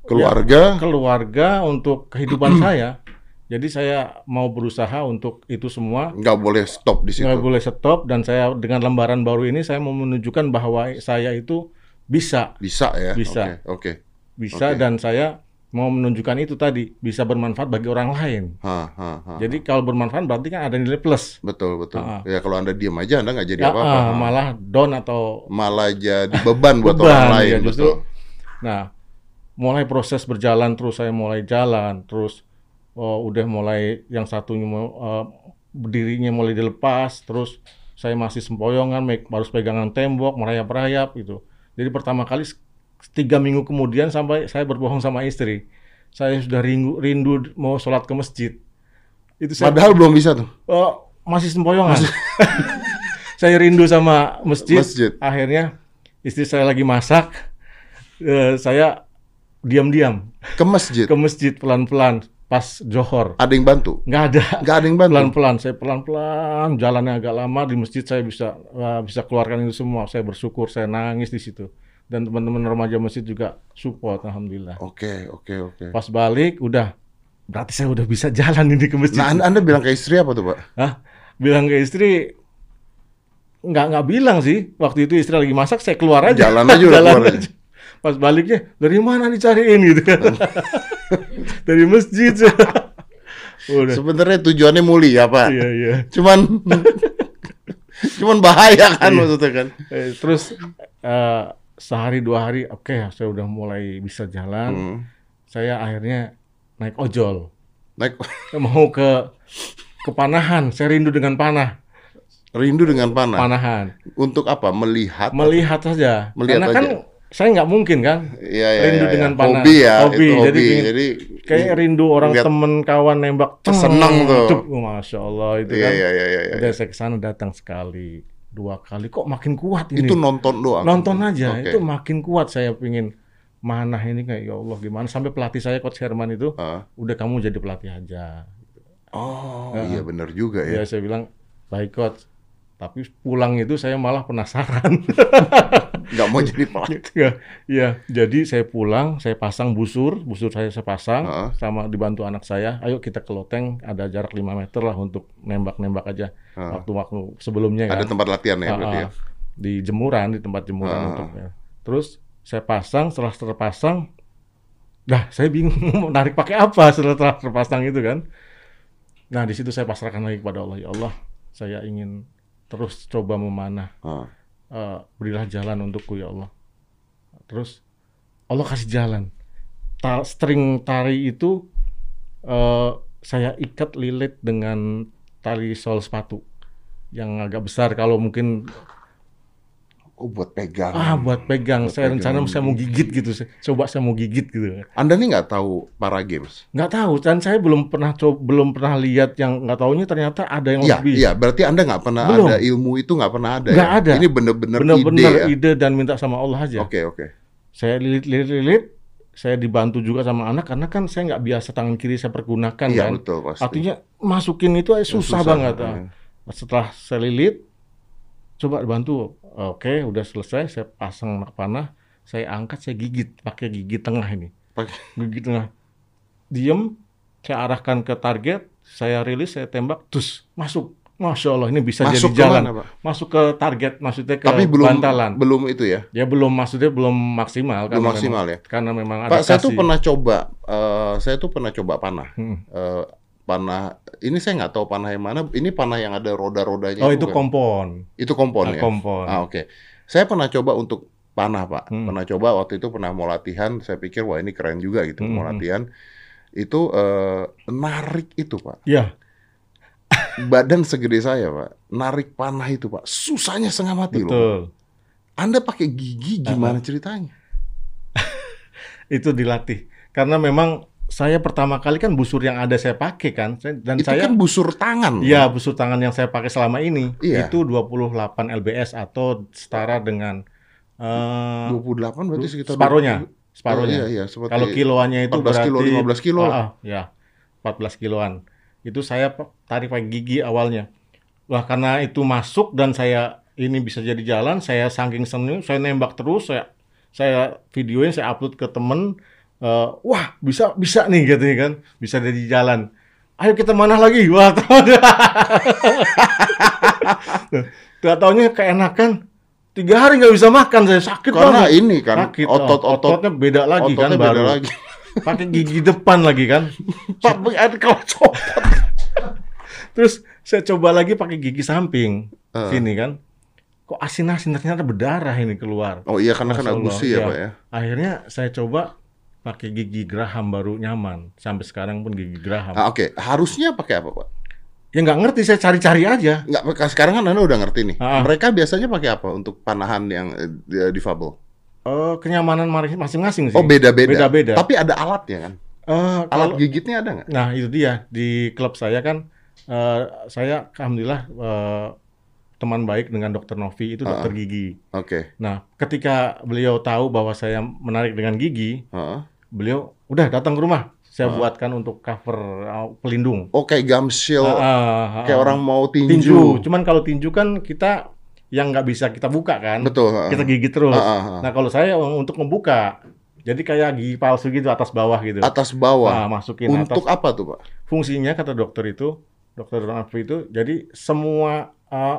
Speaker 2: Keluarga?
Speaker 3: keluarga untuk kehidupan saya. Jadi saya mau berusaha untuk itu semua
Speaker 2: Nggak boleh stop di situ.
Speaker 3: nggak boleh stop dan saya dengan lembaran baru ini saya mau menunjukkan bahwa saya itu bisa
Speaker 2: Bisa ya?
Speaker 3: Bisa.
Speaker 2: Oke. oke.
Speaker 3: bisa
Speaker 2: Oke.
Speaker 3: dan saya mau menunjukkan itu tadi bisa bermanfaat bagi orang lain.
Speaker 2: Ha, ha, ha.
Speaker 3: Jadi kalau bermanfaat berarti kan ada nilai plus.
Speaker 2: Betul betul.
Speaker 3: Ah.
Speaker 2: Ya kalau anda diam aja anda nggak jadi
Speaker 3: Ya,
Speaker 2: apa-apa. Ha.
Speaker 3: malah down atau
Speaker 2: Malah jadi beban buat
Speaker 3: Beban,
Speaker 2: orang lain.
Speaker 3: ya, justru. nah mulai proses berjalan terus saya mulai jalan terus oh, udah mulai yang satunya mau eh, berdirinya mulai dilepas terus saya masih sempoyongan harus pegangan tembok merayap-rayap gitu. Jadi pertama kali tiga minggu kemudian sampai saya berbohong sama istri saya sudah rindu, rindu mau sholat ke masjid. Itu saya
Speaker 2: Padahal belum bisa tuh.
Speaker 3: Oh, masih sempoyongan. saya rindu sama masjid.
Speaker 2: Masjid.
Speaker 3: Akhirnya istri saya lagi masak, eh, saya diam-diam
Speaker 2: Ke masjid.
Speaker 3: ke masjid pelan-pelan pas johor.
Speaker 2: Ada yang bantu?
Speaker 3: Nggak ada.
Speaker 2: Nggak ada yang bantu.
Speaker 3: Pelan-pelan, saya pelan-pelan jalannya agak lama di masjid saya bisa eh, bisa keluarkan itu semua. Saya bersyukur, saya nangis di situ. Dan teman-teman remaja masjid juga support, alhamdulillah.
Speaker 2: Oke oke oke.
Speaker 3: Pas balik, udah berarti saya udah bisa jalan ini ke masjid.
Speaker 2: Nah anda, anda bilang ke istri apa tuh pak?
Speaker 3: Hah? Bilang ke istri nggak nggak bilang sih. Waktu itu istri lagi masak, saya keluar aja.
Speaker 2: Jalan aja udah
Speaker 3: Jalan
Speaker 2: keluar aja.
Speaker 3: aja. Pas baliknya, dari mana dicariin gitu kan? dari masjid. Udah.
Speaker 2: Sebenarnya tujuannya mulia pak.
Speaker 3: Iya iya.
Speaker 2: Cuman cuman bahaya kan
Speaker 3: Iya.
Speaker 2: maksudnya kan.
Speaker 3: Eh, terus eh, sehari dua hari, oke, saya udah mulai bisa jalan.
Speaker 2: Hmm.
Speaker 3: Saya akhirnya naik ojol.
Speaker 2: Naik
Speaker 3: Mau ke ke panahan. Saya rindu dengan panah.
Speaker 2: rindu dengan panah.
Speaker 3: Panahan.
Speaker 2: Untuk apa? Melihat.
Speaker 3: Melihat saja.
Speaker 2: Melihat
Speaker 3: Karena kan
Speaker 2: aja.
Speaker 3: saya nggak mungkin kan
Speaker 2: Iya, iya,
Speaker 3: rindu
Speaker 2: iya,
Speaker 3: dengan
Speaker 2: iya.
Speaker 3: panah.
Speaker 2: Hobi ya.
Speaker 3: Hobi.
Speaker 2: Itu hobi. Jadi,
Speaker 3: kayak rindu orang
Speaker 2: lihat-
Speaker 3: temen kawan nembak
Speaker 2: Seneng tuh.
Speaker 3: Oh, masya Allah itu
Speaker 2: Iya
Speaker 3: kan
Speaker 2: iya iya iya. iya.
Speaker 3: udah saya ke sana datang sekali dua kali kok makin kuat ini
Speaker 2: Itu nonton doang.
Speaker 3: nonton aja
Speaker 2: Oke.
Speaker 3: itu makin kuat saya pingin mana ini kayak ya Allah gimana sampai pelatih saya coach Herman itu
Speaker 2: Ah.
Speaker 3: udah kamu jadi pelatih aja
Speaker 2: Oh
Speaker 3: Ah.
Speaker 2: iya benar juga ya.
Speaker 3: ya saya bilang baik coach tapi pulang itu saya malah penasaran
Speaker 2: Nggak mau jadi pelatih.
Speaker 3: ya, ya, jadi saya pulang, saya pasang busur, busur saya saya pasang,
Speaker 2: Heeh.
Speaker 3: sama dibantu anak saya. Ayo kita ke loteng, ada jarak 5 meter lah untuk nembak-nembak aja. Waktu-waktu sebelumnya kan.
Speaker 2: Ada tempat latihan ya
Speaker 3: Ah,
Speaker 2: berarti ya.
Speaker 3: Di jemuran, di tempat jemuran
Speaker 2: Ah.
Speaker 3: untuk. ya. Terus saya pasang, setelah terpasang, dah saya bingung mau narik pakai apa setelah telah terpasang itu kan. Nah di situ saya pasrahkan lagi kepada Allah, ya Allah, saya ingin terus coba memanah
Speaker 2: Ah.
Speaker 3: Eh, berilah jalan untukku ya Allah. Terus Allah kasih jalan. Ta string tari itu eh, saya ikat lilit dengan tali sol sepatu yang agak besar. Kalau mungkin
Speaker 2: Oh buat pegang.
Speaker 3: ah buat pegang,
Speaker 2: Buat
Speaker 3: saya
Speaker 2: pegang.
Speaker 3: rencana saya mau gigit gitu. Saya- Coba saya mau gigit gitu.
Speaker 2: Anda nih nggak tahu para games?
Speaker 3: Nggak tahu dan saya belum pernah coba, belum pernah lihat yang nggak taunya ternyata ada yang
Speaker 2: Iya,
Speaker 3: lebih.
Speaker 2: iya. Berarti Anda nggak pernah
Speaker 3: Belum.
Speaker 2: ada ilmu itu nggak pernah ada
Speaker 3: Nggak
Speaker 2: ya?
Speaker 3: ada.
Speaker 2: Ini bener-bener ide
Speaker 3: Benar-benar
Speaker 2: ya?
Speaker 3: ide dan minta sama Allah aja.
Speaker 2: Oke, oke.
Speaker 3: saya lilit-lilit-lilit, saya dibantu juga sama anak karena kan saya nggak biasa tangan kiri saya pergunakan
Speaker 2: Iya,
Speaker 3: kan.
Speaker 2: betul pasti.
Speaker 3: Artinya masukin itu susah,
Speaker 2: susah,
Speaker 3: banget. ah. Setelah saya lilit, coba bantu. Oke, udah selesai, saya pasang anak panah, saya angkat, saya gigit pakai gigi tengah ini.
Speaker 2: Pakai-
Speaker 3: Gigi tengah. Diem, saya arahkan ke target, saya rilis, saya tembak, terus masuk. Masya Allah, ini bisa
Speaker 2: Masuk
Speaker 3: jadi jalan.
Speaker 2: mana, Pak?
Speaker 3: Masuk ke target, maksudnya ke
Speaker 2: Tapi belum
Speaker 3: bantalan.
Speaker 2: belum itu ya.
Speaker 3: Ya belum maksudnya belum maksimal
Speaker 2: Belum
Speaker 3: karena
Speaker 2: maksimal
Speaker 3: memang,
Speaker 2: ya?
Speaker 3: Karena memang ada
Speaker 2: Pak, saya tuh pernah coba, eh, saya tuh pernah coba panah.
Speaker 3: Hmm.
Speaker 2: Eh, panah, ini saya nggak tahu panah yang mana. Ini panah yang ada roda-rodanya.
Speaker 3: Oh itu
Speaker 2: bukan?
Speaker 3: kompon.
Speaker 2: Itu kompon
Speaker 3: Ah,
Speaker 2: ya.
Speaker 3: kompon.
Speaker 2: Ah oke. Saya pernah coba untuk panah pak.
Speaker 3: Hmm.
Speaker 2: Pernah coba waktu itu pernah mau latihan. Saya pikir wah ini keren juga gitu
Speaker 3: Hmm,
Speaker 2: mau
Speaker 3: hmm.
Speaker 2: latihan. Itu eh, narik itu pak.
Speaker 3: Ya,
Speaker 2: Badan segede saya pak. Narik panah itu pak. Susahnya setengah mati loh.
Speaker 3: betul.
Speaker 2: Anda pakai gigi gimana ceritanya?
Speaker 3: Itu dilatih. Karena memang saya pertama kali kan busur yang ada saya pakai kan dan
Speaker 2: itu
Speaker 3: saya
Speaker 2: kan busur tangan.
Speaker 3: ya busur tangan yang saya pakai selama ini
Speaker 2: Iya.
Speaker 3: itu 28 lbs atau setara dengan eh
Speaker 2: 28 berarti sekitar
Speaker 3: separuhnya,
Speaker 2: 20.
Speaker 3: separuhnya.
Speaker 2: Oh, iya, iya, seperti
Speaker 3: Kalau kiloannya itu
Speaker 2: 14 kilo,
Speaker 3: berarti
Speaker 2: 15 kilo lah.
Speaker 3: Ah, ah, ya. 14 kiloan. Itu saya tarik pakai gigi awalnya. Wah, karena itu masuk dan saya ini bisa jadi jalan, saya saking seneng, saya nembak terus, saya saya videoin, saya upload ke temen, eh, wah bisa bisa nih gitu kan, bisa jadi jalan. Ayo kita mana lagi? Wah, Gak taunya keenakan, tiga hari nggak bisa makan, saya sakit
Speaker 2: Karena
Speaker 3: banget.
Speaker 2: ini kan
Speaker 3: Sakit,
Speaker 2: otot-otot
Speaker 3: ototnya beda lagi kan
Speaker 2: ototnya beda
Speaker 3: baru.
Speaker 2: lagi.
Speaker 3: Pakai gigi depan lagi kan.
Speaker 2: Pak, ada kalau copot.
Speaker 3: Terus saya coba lagi pakai gigi samping
Speaker 2: Eh.
Speaker 3: sini kan. Kok asin-asin ternyata berdarah ini keluar.
Speaker 2: Oh iya karena kan agusi ya
Speaker 3: iya.
Speaker 2: Pak ya.
Speaker 3: Akhirnya saya coba pakai gigi Graham baru nyaman. Sampai sekarang pun gigi Graham.
Speaker 2: Ah, Oke, harusnya pakai apa Pak?
Speaker 3: Ya nggak ngerti, saya cari-cari aja.
Speaker 2: Nggak, sekarang kan Anda udah ngerti nih.
Speaker 3: Ah.
Speaker 2: Mereka biasanya pakai apa untuk panahan yang eh, difabel?
Speaker 3: Eh, kenyamanan masing-masing sih.
Speaker 2: Oh beda-beda.
Speaker 3: Beda-beda.
Speaker 2: Tapi ada alatnya kan?
Speaker 3: Eh,
Speaker 2: Alat
Speaker 3: kalau-
Speaker 2: gigitnya ada nggak?
Speaker 3: Nah itu dia di klub saya kan eh, saya alhamdulillah eh, teman baik dengan dokter Novi itu dokter
Speaker 2: Ah.
Speaker 3: gigi.
Speaker 2: Oke.
Speaker 3: Nah ketika beliau tahu bahwa saya menarik dengan gigi,
Speaker 2: Heeh.
Speaker 3: Beliau udah datang ke rumah. Saya
Speaker 2: Ah.
Speaker 3: buatkan untuk cover uh, pelindung.
Speaker 2: Oh kayak gum shield,
Speaker 3: Ah, ah, ah,
Speaker 2: kayak orang mau tinju.
Speaker 3: tinju. Cuman kalau tinju kan kita yang nggak bisa kita buka kan,
Speaker 2: Betul. heeh.
Speaker 3: kita gigit terus.
Speaker 2: Ah, ah, ah.
Speaker 3: Nah kalau saya untuk membuka, jadi kayak gigi palsu gitu atas bawah gitu.
Speaker 2: Atas bawah.
Speaker 3: Nah, masukin
Speaker 2: Untuk
Speaker 3: atas.
Speaker 2: apa tuh Pak?
Speaker 3: fungsinya kata dokter itu, dokter Nafi itu, jadi semua uh,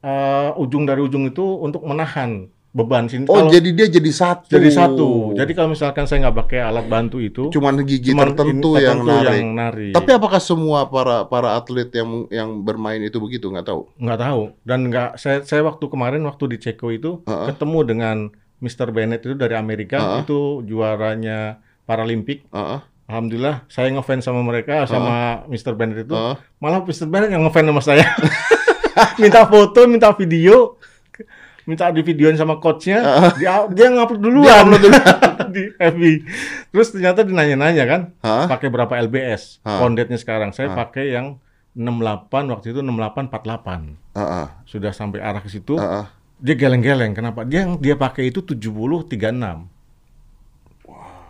Speaker 3: uh, ujung dari ujung itu untuk menahan beban sini.
Speaker 2: Oh
Speaker 3: Kalau-
Speaker 2: jadi dia jadi satu.
Speaker 3: jadi satu. Jadi kalau misalkan saya nggak pakai alat bantu itu,
Speaker 2: cuman gigi
Speaker 3: cuman
Speaker 2: tertentu, yang
Speaker 3: tertentu
Speaker 2: narik.
Speaker 3: yang narik.
Speaker 2: Tapi apakah semua para para atlet yang yang bermain itu begitu nggak tahu?
Speaker 3: nggak tahu dan nggak saya saya waktu kemarin waktu di Ceko itu
Speaker 2: Heeh.
Speaker 3: ketemu dengan Mr. Bennett itu dari Amerika
Speaker 2: Heeh.
Speaker 3: itu juaranya Paralimpik.
Speaker 2: Heeh.
Speaker 3: Alhamdulillah saya ngefans sama mereka sama Mr. Bennett itu.
Speaker 2: Heeh.
Speaker 3: Malah Mr. Bennett yang ngefans sama saya. minta foto, minta video, minta di videoin sama coachnya, dia dia ngupload duluan di FB. Terus ternyata dinanya-nanya kan,
Speaker 2: Hah?
Speaker 3: pakai berapa LBS
Speaker 2: Hah?
Speaker 3: kondetnya sekarang. Saya
Speaker 2: Hah?
Speaker 3: pakai yang 68 waktu itu 6848.
Speaker 2: Heeh.
Speaker 3: Sudah sampai arah ke situ,
Speaker 2: Heeh.
Speaker 3: dia geleng-geleng. Kenapa? Dia yang dia pakai itu 70 36.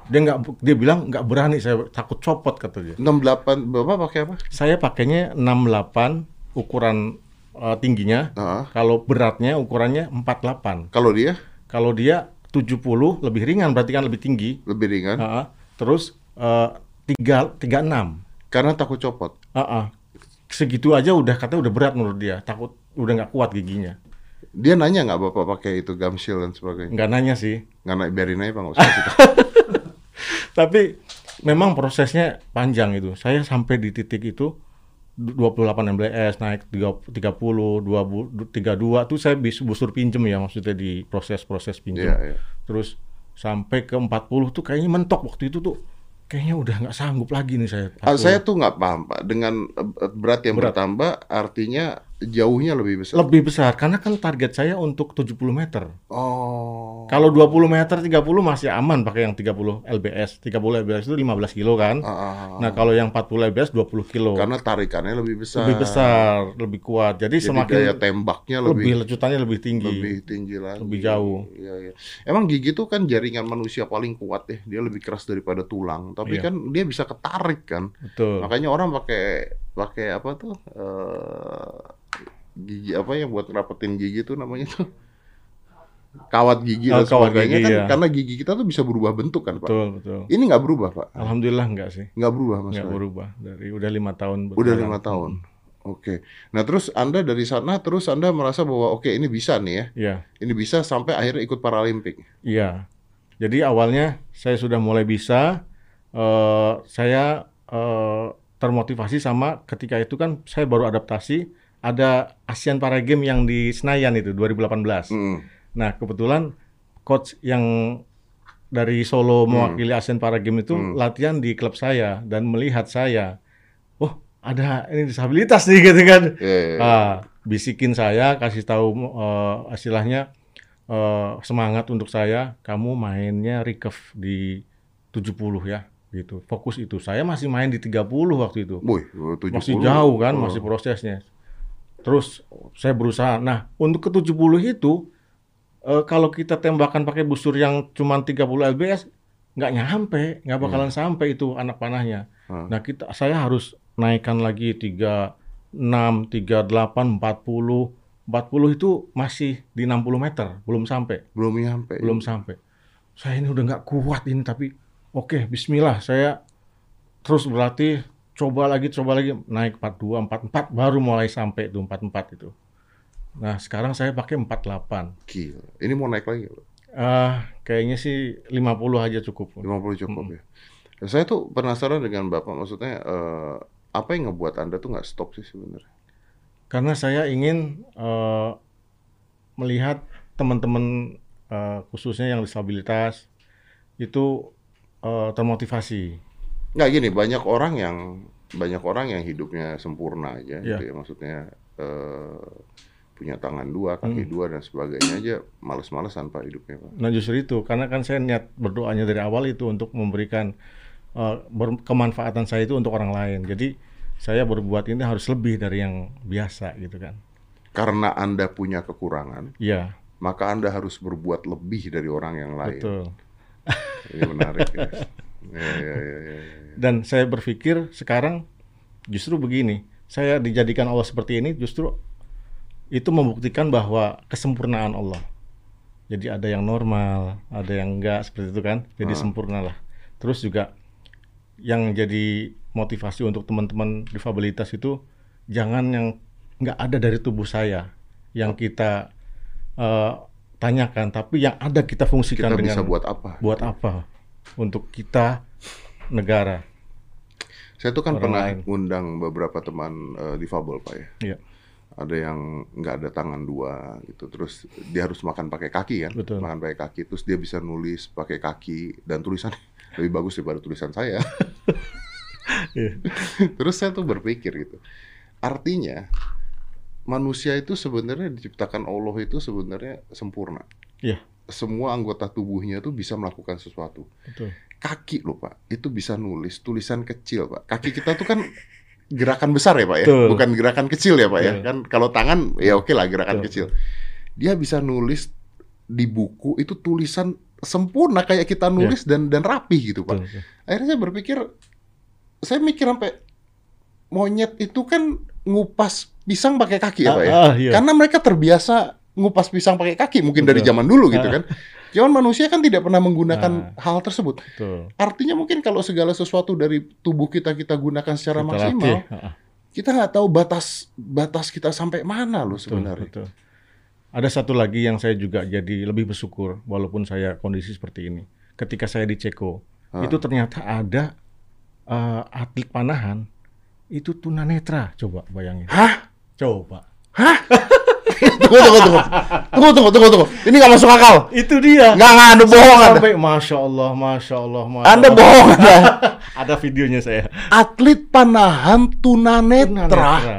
Speaker 3: Dia nggak dia bilang nggak berani saya takut copot kata dia.
Speaker 2: 68 Bapak pakai apa?
Speaker 3: Saya pakainya 68 ukuran eh, tingginya.
Speaker 2: Heeh.
Speaker 3: Kalau beratnya ukurannya 48.
Speaker 2: Kalau dia
Speaker 3: Kalau dia 70 lebih ringan berarti kan lebih tinggi.
Speaker 2: lebih ringan
Speaker 3: Heeh. Terus eh, tiga 36.
Speaker 2: karena takut copot.
Speaker 3: Heeh. Segitu aja udah kata udah berat menurut dia. Takut udah nggak kuat giginya.
Speaker 2: Dia nanya nggak Bapak pakai itu gum shield dan sebagainya?
Speaker 3: Nggak nanya sih.
Speaker 2: Nggak naik biarin aja Pak nggak usah.
Speaker 3: Tapi memang prosesnya panjang itu. Saya sampai di titik itu 28 MBS naik 30 30 20 32 tuh saya bis busur pinjem ya maksudnya di proses-proses pinjem.
Speaker 2: Iya, iya.
Speaker 3: Terus sampai ke 40 tuh kayaknya mentok waktu itu tuh kayaknya udah nggak sanggup lagi nih saya.
Speaker 2: Ah,
Speaker 3: 40.
Speaker 2: saya tuh nggak paham Pak. Dengan eh, berat yang
Speaker 3: Berat.
Speaker 2: bertambah artinya jauhnya lebih besar.
Speaker 3: lebih besar karena kan target saya untuk 70 meter.
Speaker 2: Oh.
Speaker 3: Kalau 20 meter 30 masih aman pakai yang 30 LBS. 30 LBS itu 15 kilo kan.
Speaker 2: Ah, ah, ah.
Speaker 3: Nah, kalau yang 40 LBS 20 kilo.
Speaker 2: karena tarikannya lebih besar.
Speaker 3: lebih besar, lebih kuat. Jadi,
Speaker 2: Jadi
Speaker 3: semakin
Speaker 2: daya tembaknya
Speaker 3: lebih
Speaker 2: lebih
Speaker 3: lecutannya lebih tinggi.
Speaker 2: lebih tinggi lagi.
Speaker 3: Lebih jauh.
Speaker 2: Iya, iya. Emang gigi tuh kan jaringan manusia paling kuat ya. Dia lebih keras daripada tulang. Tapi
Speaker 3: Iya.
Speaker 2: kan dia bisa ketarik kan.
Speaker 3: Betul.
Speaker 2: Makanya orang pakai pakai apa tuh? eh, gigi apa yang buat rapetin gigi tuh namanya tuh kawat gigi
Speaker 3: Oh,
Speaker 2: dan sebagainya
Speaker 3: gigi,
Speaker 2: kan
Speaker 3: iya.
Speaker 2: karena gigi kita tuh bisa berubah bentuk kan pak.
Speaker 3: Betul, betul.
Speaker 2: Ini nggak berubah pak?
Speaker 3: Alhamdulillah enggak sih.
Speaker 2: Nggak berubah mas?
Speaker 3: Enggak
Speaker 2: Roy?
Speaker 3: berubah dari udah lima tahun.
Speaker 2: Udah lima tahun. Oke. Nah terus anda dari sana terus anda merasa bahwa oke ini bisa nih ya.
Speaker 3: Iya,
Speaker 2: Ini bisa sampai akhirnya ikut Paralimpik.
Speaker 3: iya. Jadi awalnya saya sudah mulai bisa. eh saya eh, termotivasi sama ketika itu kan saya baru adaptasi ada Asian Para Games yang di Senayan itu 2018.
Speaker 2: Mm.
Speaker 3: Nah, kebetulan coach yang dari Solo
Speaker 2: Hmm.
Speaker 3: mewakili Asian Para Games itu latihan di klub saya dan melihat saya, oh ada ini disabilitas nih gitu kan.
Speaker 2: Iya, iya, iya.
Speaker 3: Ah, bisikin saya, kasih tahu eh, istilahnya eh, semangat untuk saya, kamu mainnya recurve di 70 ya gitu. Fokus itu. Saya masih main di 30 waktu itu
Speaker 2: Wih, 70.
Speaker 3: masih jauh kan,
Speaker 2: Oh.
Speaker 3: masih prosesnya. Terus saya berusaha. Nah, untuk ke 70 itu eh, kalau kita tembakan pakai busur yang cuma 30 lbs nggak nyampe, nggak bakalan sampai itu anak panahnya.
Speaker 2: Hmm.
Speaker 3: Nah kita, saya harus naikkan lagi 36, 38, 40, 40 itu masih di 60 meter, belum sampai,
Speaker 2: Belum nyampe.
Speaker 3: belum sampai. Saya ini udah nggak kuat ini, tapi oke, Bismillah, saya terus berlatih, coba lagi, coba lagi, naik 42, 44, baru mulai sampai itu 44 itu. Nah sekarang saya pakai 48.
Speaker 2: Gila. Ini mau naik lagi loh.
Speaker 3: Ah, kayaknya sih 50 aja cukup.
Speaker 2: 50 cukup ya. Saya tuh penasaran dengan Bapak, maksudnya eh, apa yang ngebuat Anda tuh nggak stop sih sebenarnya?
Speaker 3: Karena saya ingin eh, melihat teman-teman eh, khususnya yang disabilitas itu eh, termotivasi.
Speaker 2: Nggak gini, banyak orang yang banyak orang yang hidupnya sempurna aja,
Speaker 3: Iya.
Speaker 2: gitu ya. Maksudnya eh, punya tangan dua, kaki dua dan sebagainya aja, males-malesan pak hidupnya pak.
Speaker 3: Nah justru itu, karena kan saya niat berdoanya dari awal itu untuk memberikan ber- kemanfaatan saya itu untuk orang lain. Jadi saya berbuat ini harus lebih dari yang biasa gitu kan.
Speaker 2: Karena Anda punya kekurangan,
Speaker 3: Iya,
Speaker 2: maka Anda harus berbuat lebih dari orang yang lain.
Speaker 3: betul.
Speaker 2: Ini menarik ya. Ya, ya, ya, ya, ya.
Speaker 3: Dan saya berpikir sekarang justru begini, saya dijadikan Allah seperti ini justru itu membuktikan bahwa kesempurnaan Allah. Jadi ada yang normal, ada yang enggak seperti itu kan. Jadi sempurna lah. Terus juga yang jadi motivasi untuk teman-teman difabilitas itu jangan yang nggak ada dari tubuh saya yang kita eh, tanyakan, tapi yang ada kita fungsikan
Speaker 2: Kita
Speaker 3: dengan
Speaker 2: bisa buat apa?
Speaker 3: buat apa untuk kita negara.
Speaker 2: Saya tuh kan
Speaker 3: Orang
Speaker 2: pernah
Speaker 3: lain.
Speaker 2: ngundang beberapa teman eh, difabel pak ya.
Speaker 3: Iya,
Speaker 2: Ada yang nggak ada tangan dua gitu, terus dia harus makan pakai kaki kan,
Speaker 3: Betul.
Speaker 2: makan pakai kaki, terus dia bisa nulis pakai kaki dan tulisan lebih bagus daripada tulisan saya.
Speaker 3: Iya.
Speaker 2: terus saya tuh berpikir gitu, artinya manusia itu sebenarnya diciptakan Allah itu sebenarnya sempurna.
Speaker 3: Iya,
Speaker 2: Semua anggota tubuhnya tuh bisa melakukan sesuatu.
Speaker 3: betul.
Speaker 2: kaki loh pak itu bisa nulis tulisan kecil pak kaki kita tuh kan gerakan besar ya pak ya
Speaker 3: Betul.
Speaker 2: bukan gerakan kecil ya pak ya
Speaker 3: Betul.
Speaker 2: kan kalau tangan ya oke lah gerakan
Speaker 3: Betul.
Speaker 2: kecil dia bisa nulis di buku itu tulisan sempurna kayak kita nulis dan dan rapi gitu pak
Speaker 3: betul, betul.
Speaker 2: akhirnya saya berpikir saya mikir sampai monyet itu kan ngupas pisang pakai kaki ya pak ya
Speaker 3: Ah, ah, iya.
Speaker 2: karena mereka terbiasa ngupas pisang pakai kaki mungkin dari
Speaker 3: Betul.
Speaker 2: zaman dulu gitu
Speaker 3: Ah.
Speaker 2: kan Cuman manusia kan tidak pernah menggunakan
Speaker 3: Ah.
Speaker 2: hal tersebut.
Speaker 3: betul.
Speaker 2: Artinya mungkin kalau segala sesuatu dari tubuh kita kita gunakan secara
Speaker 3: Kita
Speaker 2: maksimal,
Speaker 3: latih. Ah,
Speaker 2: kita nggak tahu batas batas kita sampai mana loh
Speaker 3: Betul,
Speaker 2: sebenarnya.
Speaker 3: betul. Ada satu lagi yang saya juga jadi lebih bersyukur walaupun saya kondisi seperti ini. Ketika saya di Ceko,
Speaker 2: Ah.
Speaker 3: itu ternyata ada eh, atlet panahan itu tunanetra. Coba bayangin.
Speaker 2: Hah?
Speaker 3: Coba.
Speaker 2: tunggu, tunggu, tunggu, tunggu, tunggu, tunggu, tunggu. Ini nggak masuk akal.
Speaker 3: Itu dia.
Speaker 2: Nggak, nggak, Anda bohong Anda.
Speaker 3: Sampai masya Allah, masya Allah, masya
Speaker 2: Anda
Speaker 3: Allah.
Speaker 2: bohong Anda.
Speaker 3: Ada videonya saya.
Speaker 2: Atlet panahan tunanetra.
Speaker 3: Tunanetra.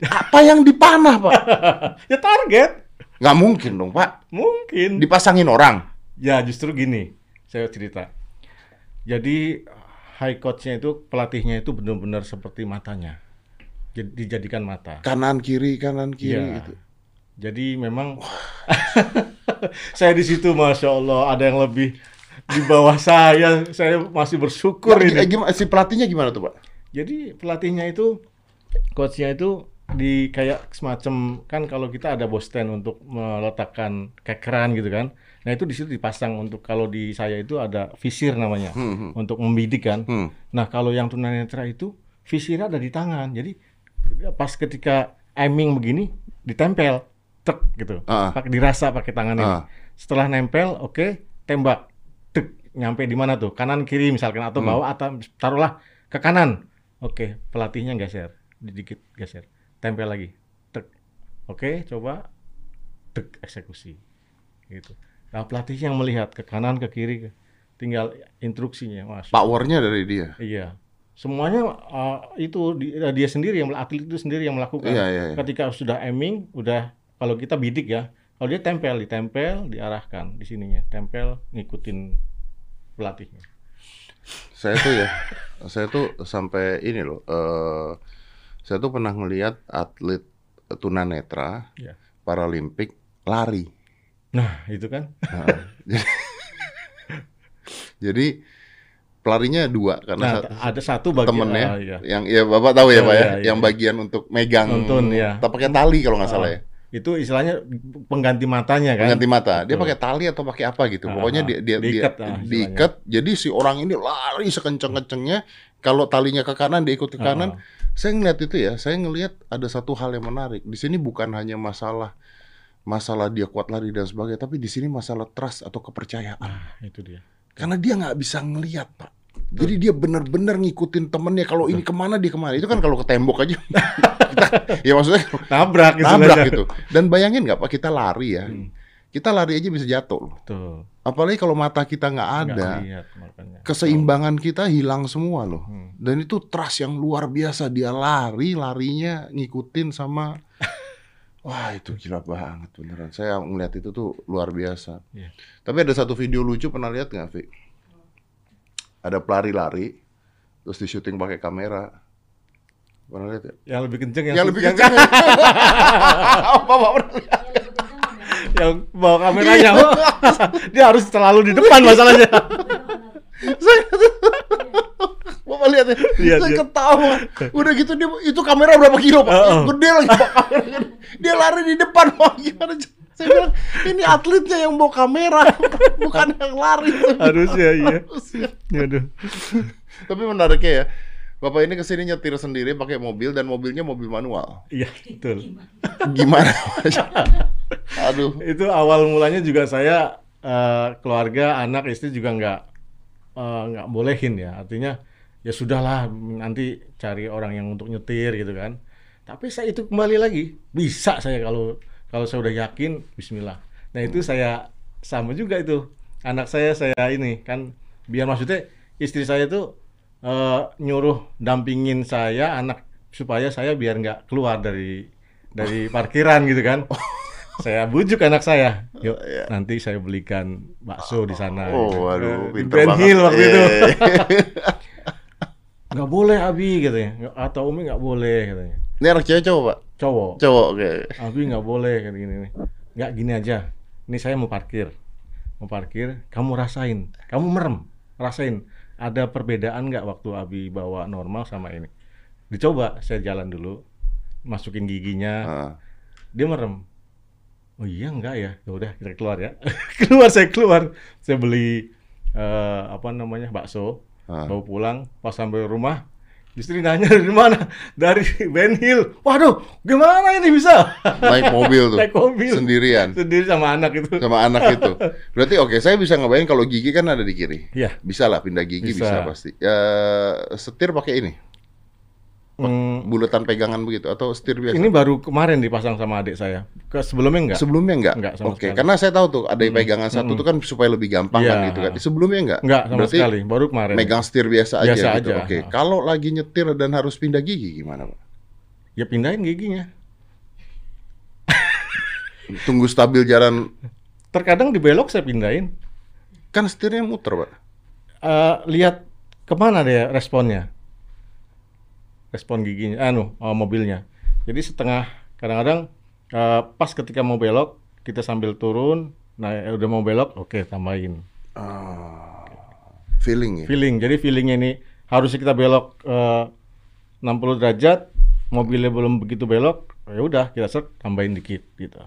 Speaker 2: Apa yang dipanah pak?
Speaker 3: ya target.
Speaker 2: Nggak mungkin dong pak.
Speaker 3: Mungkin.
Speaker 2: Dipasangin orang.
Speaker 3: Ya justru gini, saya cerita. Jadi high coachnya itu pelatihnya itu benar-benar seperti matanya, dijadikan mata.
Speaker 2: Kanan kiri, kanan kiri
Speaker 3: Iya.
Speaker 2: gitu.
Speaker 3: Jadi memang saya di situ, masya Allah, ada yang lebih di bawah saya. Saya masih bersyukur
Speaker 2: Ya,
Speaker 3: ini.
Speaker 2: gimana, si pelatihnya gimana tuh pak?
Speaker 3: Jadi pelatihnya itu, coachnya itu di kayak semacam kan kalau kita ada bos stand untuk meletakkan kekeran gitu kan. Nah itu di situ dipasang untuk kalau di saya itu ada visir namanya
Speaker 2: Hmm, hmm.
Speaker 3: untuk membidik kan.
Speaker 2: Hmm.
Speaker 3: Nah kalau yang tunanetra itu visirnya ada di tangan. Jadi pas ketika aiming begini ditempel, tek gitu.
Speaker 2: Ah.
Speaker 3: Pakai dirasa pakai tangan ini.
Speaker 2: Ah.
Speaker 3: Setelah nempel, oke, tembak, tek, nyampe di mana tuh? Kanan kiri misalkan atau
Speaker 2: Hmm.
Speaker 3: bawah atau taruhlah ke kanan. Oke, pelatihnya geser, dikit geser, tempel lagi, tek. Oke, coba, tek eksekusi, gitu. Nah pelatih yang melihat ke kanan ke kiri, tinggal instruksinya, mas.
Speaker 2: Powernya dari dia.
Speaker 3: Iya. Semuanya uh, itu di- uh, dia sendiri yang atlet itu sendiri yang melakukan.
Speaker 2: Iya, iya, iya.
Speaker 3: Ketika sudah aiming, udah kalau kita bidik ya, kalau dia tempel, ditempel, diarahkan di sininya, tempel, ngikutin pelatihnya.
Speaker 2: Saya tuh ya, saya tuh sampai ini loh. eh saya tuh pernah ngelihat atlet tunanetra
Speaker 3: Iya.
Speaker 2: Paralimpik lari.
Speaker 3: Nah itu kan,
Speaker 2: Nah, jadi Jadi pelarinya dua karena
Speaker 3: Nah,
Speaker 2: satu,
Speaker 3: ada satu bagian
Speaker 2: temennya
Speaker 3: ah, iya.
Speaker 2: yang ya bapak tahu ya
Speaker 3: Ya,
Speaker 2: pak ya,
Speaker 3: ya, ya.
Speaker 2: yang bagian untuk megang
Speaker 3: Nuntun, ya.
Speaker 2: tak pakai tali kalau nggak salah ya
Speaker 3: Itu istilahnya pengganti matanya kan.
Speaker 2: pengganti mata dia
Speaker 3: Betul.
Speaker 2: pakai tali atau pakai apa gitu
Speaker 3: Ah,
Speaker 2: pokoknya dia dia
Speaker 3: Diikat,
Speaker 2: dia
Speaker 3: istilahnya.
Speaker 2: diikat jadi si orang ini lari sekencang kencangnya kalau talinya ke kanan dia ikut ke kanan saya ngeliat itu ya saya ngelihat ada satu hal yang menarik di sini bukan hanya masalah masalah dia kuat lari dan sebagainya tapi di sini masalah trust atau kepercayaan
Speaker 3: Ah, itu dia.
Speaker 2: Karena dia nggak bisa ngelihat pak jadi dia benar-benar ngikutin temennya kalau ini ke mana dia ke mana itu kan kalau ke tembok aja kita, ya maksudnya
Speaker 3: Nabrak
Speaker 2: nabrak
Speaker 3: istilahnya.
Speaker 2: gitu dan bayangin nggak pak kita lari ya
Speaker 3: Hmm.
Speaker 2: kita lari aja bisa jatuh loh
Speaker 3: Betul.
Speaker 2: apalagi kalau mata kita nggak ada
Speaker 3: lihat makanya.
Speaker 2: keseimbangan kita hilang semua loh
Speaker 3: Hmm.
Speaker 2: dan itu trust yang luar biasa dia lari larinya ngikutin sama wah itu gila banget beneran saya ngeliat itu tuh luar biasa
Speaker 3: Iya.
Speaker 2: tapi ada satu video lucu pernah lihat nggak Vi ada pelari lari terus di syuting pakai kamera pernah lihat ya
Speaker 3: Yang lebih kenceng yang,
Speaker 2: yang lebih
Speaker 3: yang,
Speaker 2: apa pernah lihat?
Speaker 3: yang bawa kameranya. dia harus selalu di depan masalahnya.
Speaker 2: saya Bapak lihat ya,
Speaker 3: Lihat,
Speaker 2: saya
Speaker 3: lihat.
Speaker 2: ketawa. Udah gitu dia itu kamera berapa kilo pak?
Speaker 3: Heeh.
Speaker 2: Gede lagi pak kameranya. Dia lari di depan pak gimana? Saya bilang ini atletnya yang bawa kamera, bukan yang lari.
Speaker 3: Harusnya iya.
Speaker 2: Harusnya.
Speaker 3: Aduh.
Speaker 2: Tapi menariknya ya, Bapak ini ke sini nyetir sendiri pakai mobil dan mobilnya mobil manual.
Speaker 3: Iya, betul.
Speaker 2: Gimana? Aduh.
Speaker 3: Itu awal mulanya juga saya eh, keluarga, anak, istri juga nggak eh, nggak bolehin ya. Artinya ya sudahlah nanti cari orang yang untuk nyetir gitu kan. Tapi saya itu kembali lagi bisa saya kalau kalau saya udah yakin Bismillah. Nah itu saya sama juga itu anak saya saya ini kan biar maksudnya istri saya tuh eh, nyuruh dampingin saya anak supaya saya biar nggak keluar dari dari parkiran gitu kan. Saya bujuk anak saya, yuk
Speaker 2: Iya.
Speaker 3: nanti saya belikan bakso di sana.
Speaker 2: Oh,
Speaker 3: gitu.
Speaker 2: waduh,
Speaker 3: Eh, di
Speaker 2: pinter
Speaker 3: Ben
Speaker 2: banget.
Speaker 3: Hill waktu
Speaker 2: Iya,
Speaker 3: itu.
Speaker 2: iya, iya.
Speaker 3: Nggak boleh Abi katanya, atau Umi nggak boleh katanya.
Speaker 2: Ini anak cewek cowok pak?
Speaker 3: Cowok,
Speaker 2: Cowok, oke.
Speaker 3: Abi nggak boleh kayak gini nih. Nggak gini aja. Ini saya mau parkir, mau parkir. Kamu rasain, kamu merem, rasain. Ada perbedaan nggak waktu Abi bawa normal sama ini? Dicoba, saya jalan dulu, masukin giginya,
Speaker 2: Ah.
Speaker 3: dia merem. Oh iya enggak ya? Ya udah kita keluar ya. keluar saya keluar. Saya beli eh, apa namanya bakso,
Speaker 2: Ah.
Speaker 3: bawa pulang. Pas sampai rumah, istri nanya dari mana? Dari Ben Hill. Waduh, gimana ini bisa?
Speaker 2: Naik mobil tuh.
Speaker 3: Naik mobil.
Speaker 2: Sendirian.
Speaker 3: Sendiri sama anak itu.
Speaker 2: Sama anak itu. Berarti oke, saya bisa ngebayang kalau gigi kan ada di kiri.
Speaker 3: Iya.
Speaker 2: Bisa lah pindah gigi bisa,
Speaker 3: Bisa.
Speaker 2: pasti. Ya, setir pakai ini,
Speaker 3: Hmm,
Speaker 2: bulatan pegangan begitu atau setir biasa.
Speaker 3: ini baru kemarin dipasang sama adik saya. Ke sebelumnya enggak?
Speaker 2: Sebelumnya enggak?
Speaker 3: Enggak
Speaker 2: Oke,
Speaker 3: sekali.
Speaker 2: karena saya tahu tuh ada pegangan satu tuh kan supaya lebih gampang kan
Speaker 3: Iya.
Speaker 2: gitu kan. Sebelumnya enggak?
Speaker 3: Enggak sama
Speaker 2: Berarti
Speaker 3: sekali. Baru kemarin.
Speaker 2: megang setir biasa aja
Speaker 3: Biasa
Speaker 2: gitu.
Speaker 3: aja.
Speaker 2: Oke,
Speaker 3: Ah.
Speaker 2: kalau lagi nyetir dan harus pindah gigi gimana, Pak?
Speaker 3: Ya pindahin giginya.
Speaker 2: Tunggu stabil jalan
Speaker 3: Terkadang dibelok saya pindahin.
Speaker 2: kan setirnya muter, Pak.
Speaker 3: eh lihat ke mana dia responnya respon giginya anu eh, mobilnya jadi setengah kadang-kadang eh, pas ketika mau belok kita sambil turun nah eh, udah mau belok oke tambahin
Speaker 2: Ah, feeling ya.
Speaker 3: feeling jadi feelingnya ini harusnya kita belok eh, 60 derajat mobilnya belum begitu belok ya udah kita set tambahin dikit gitu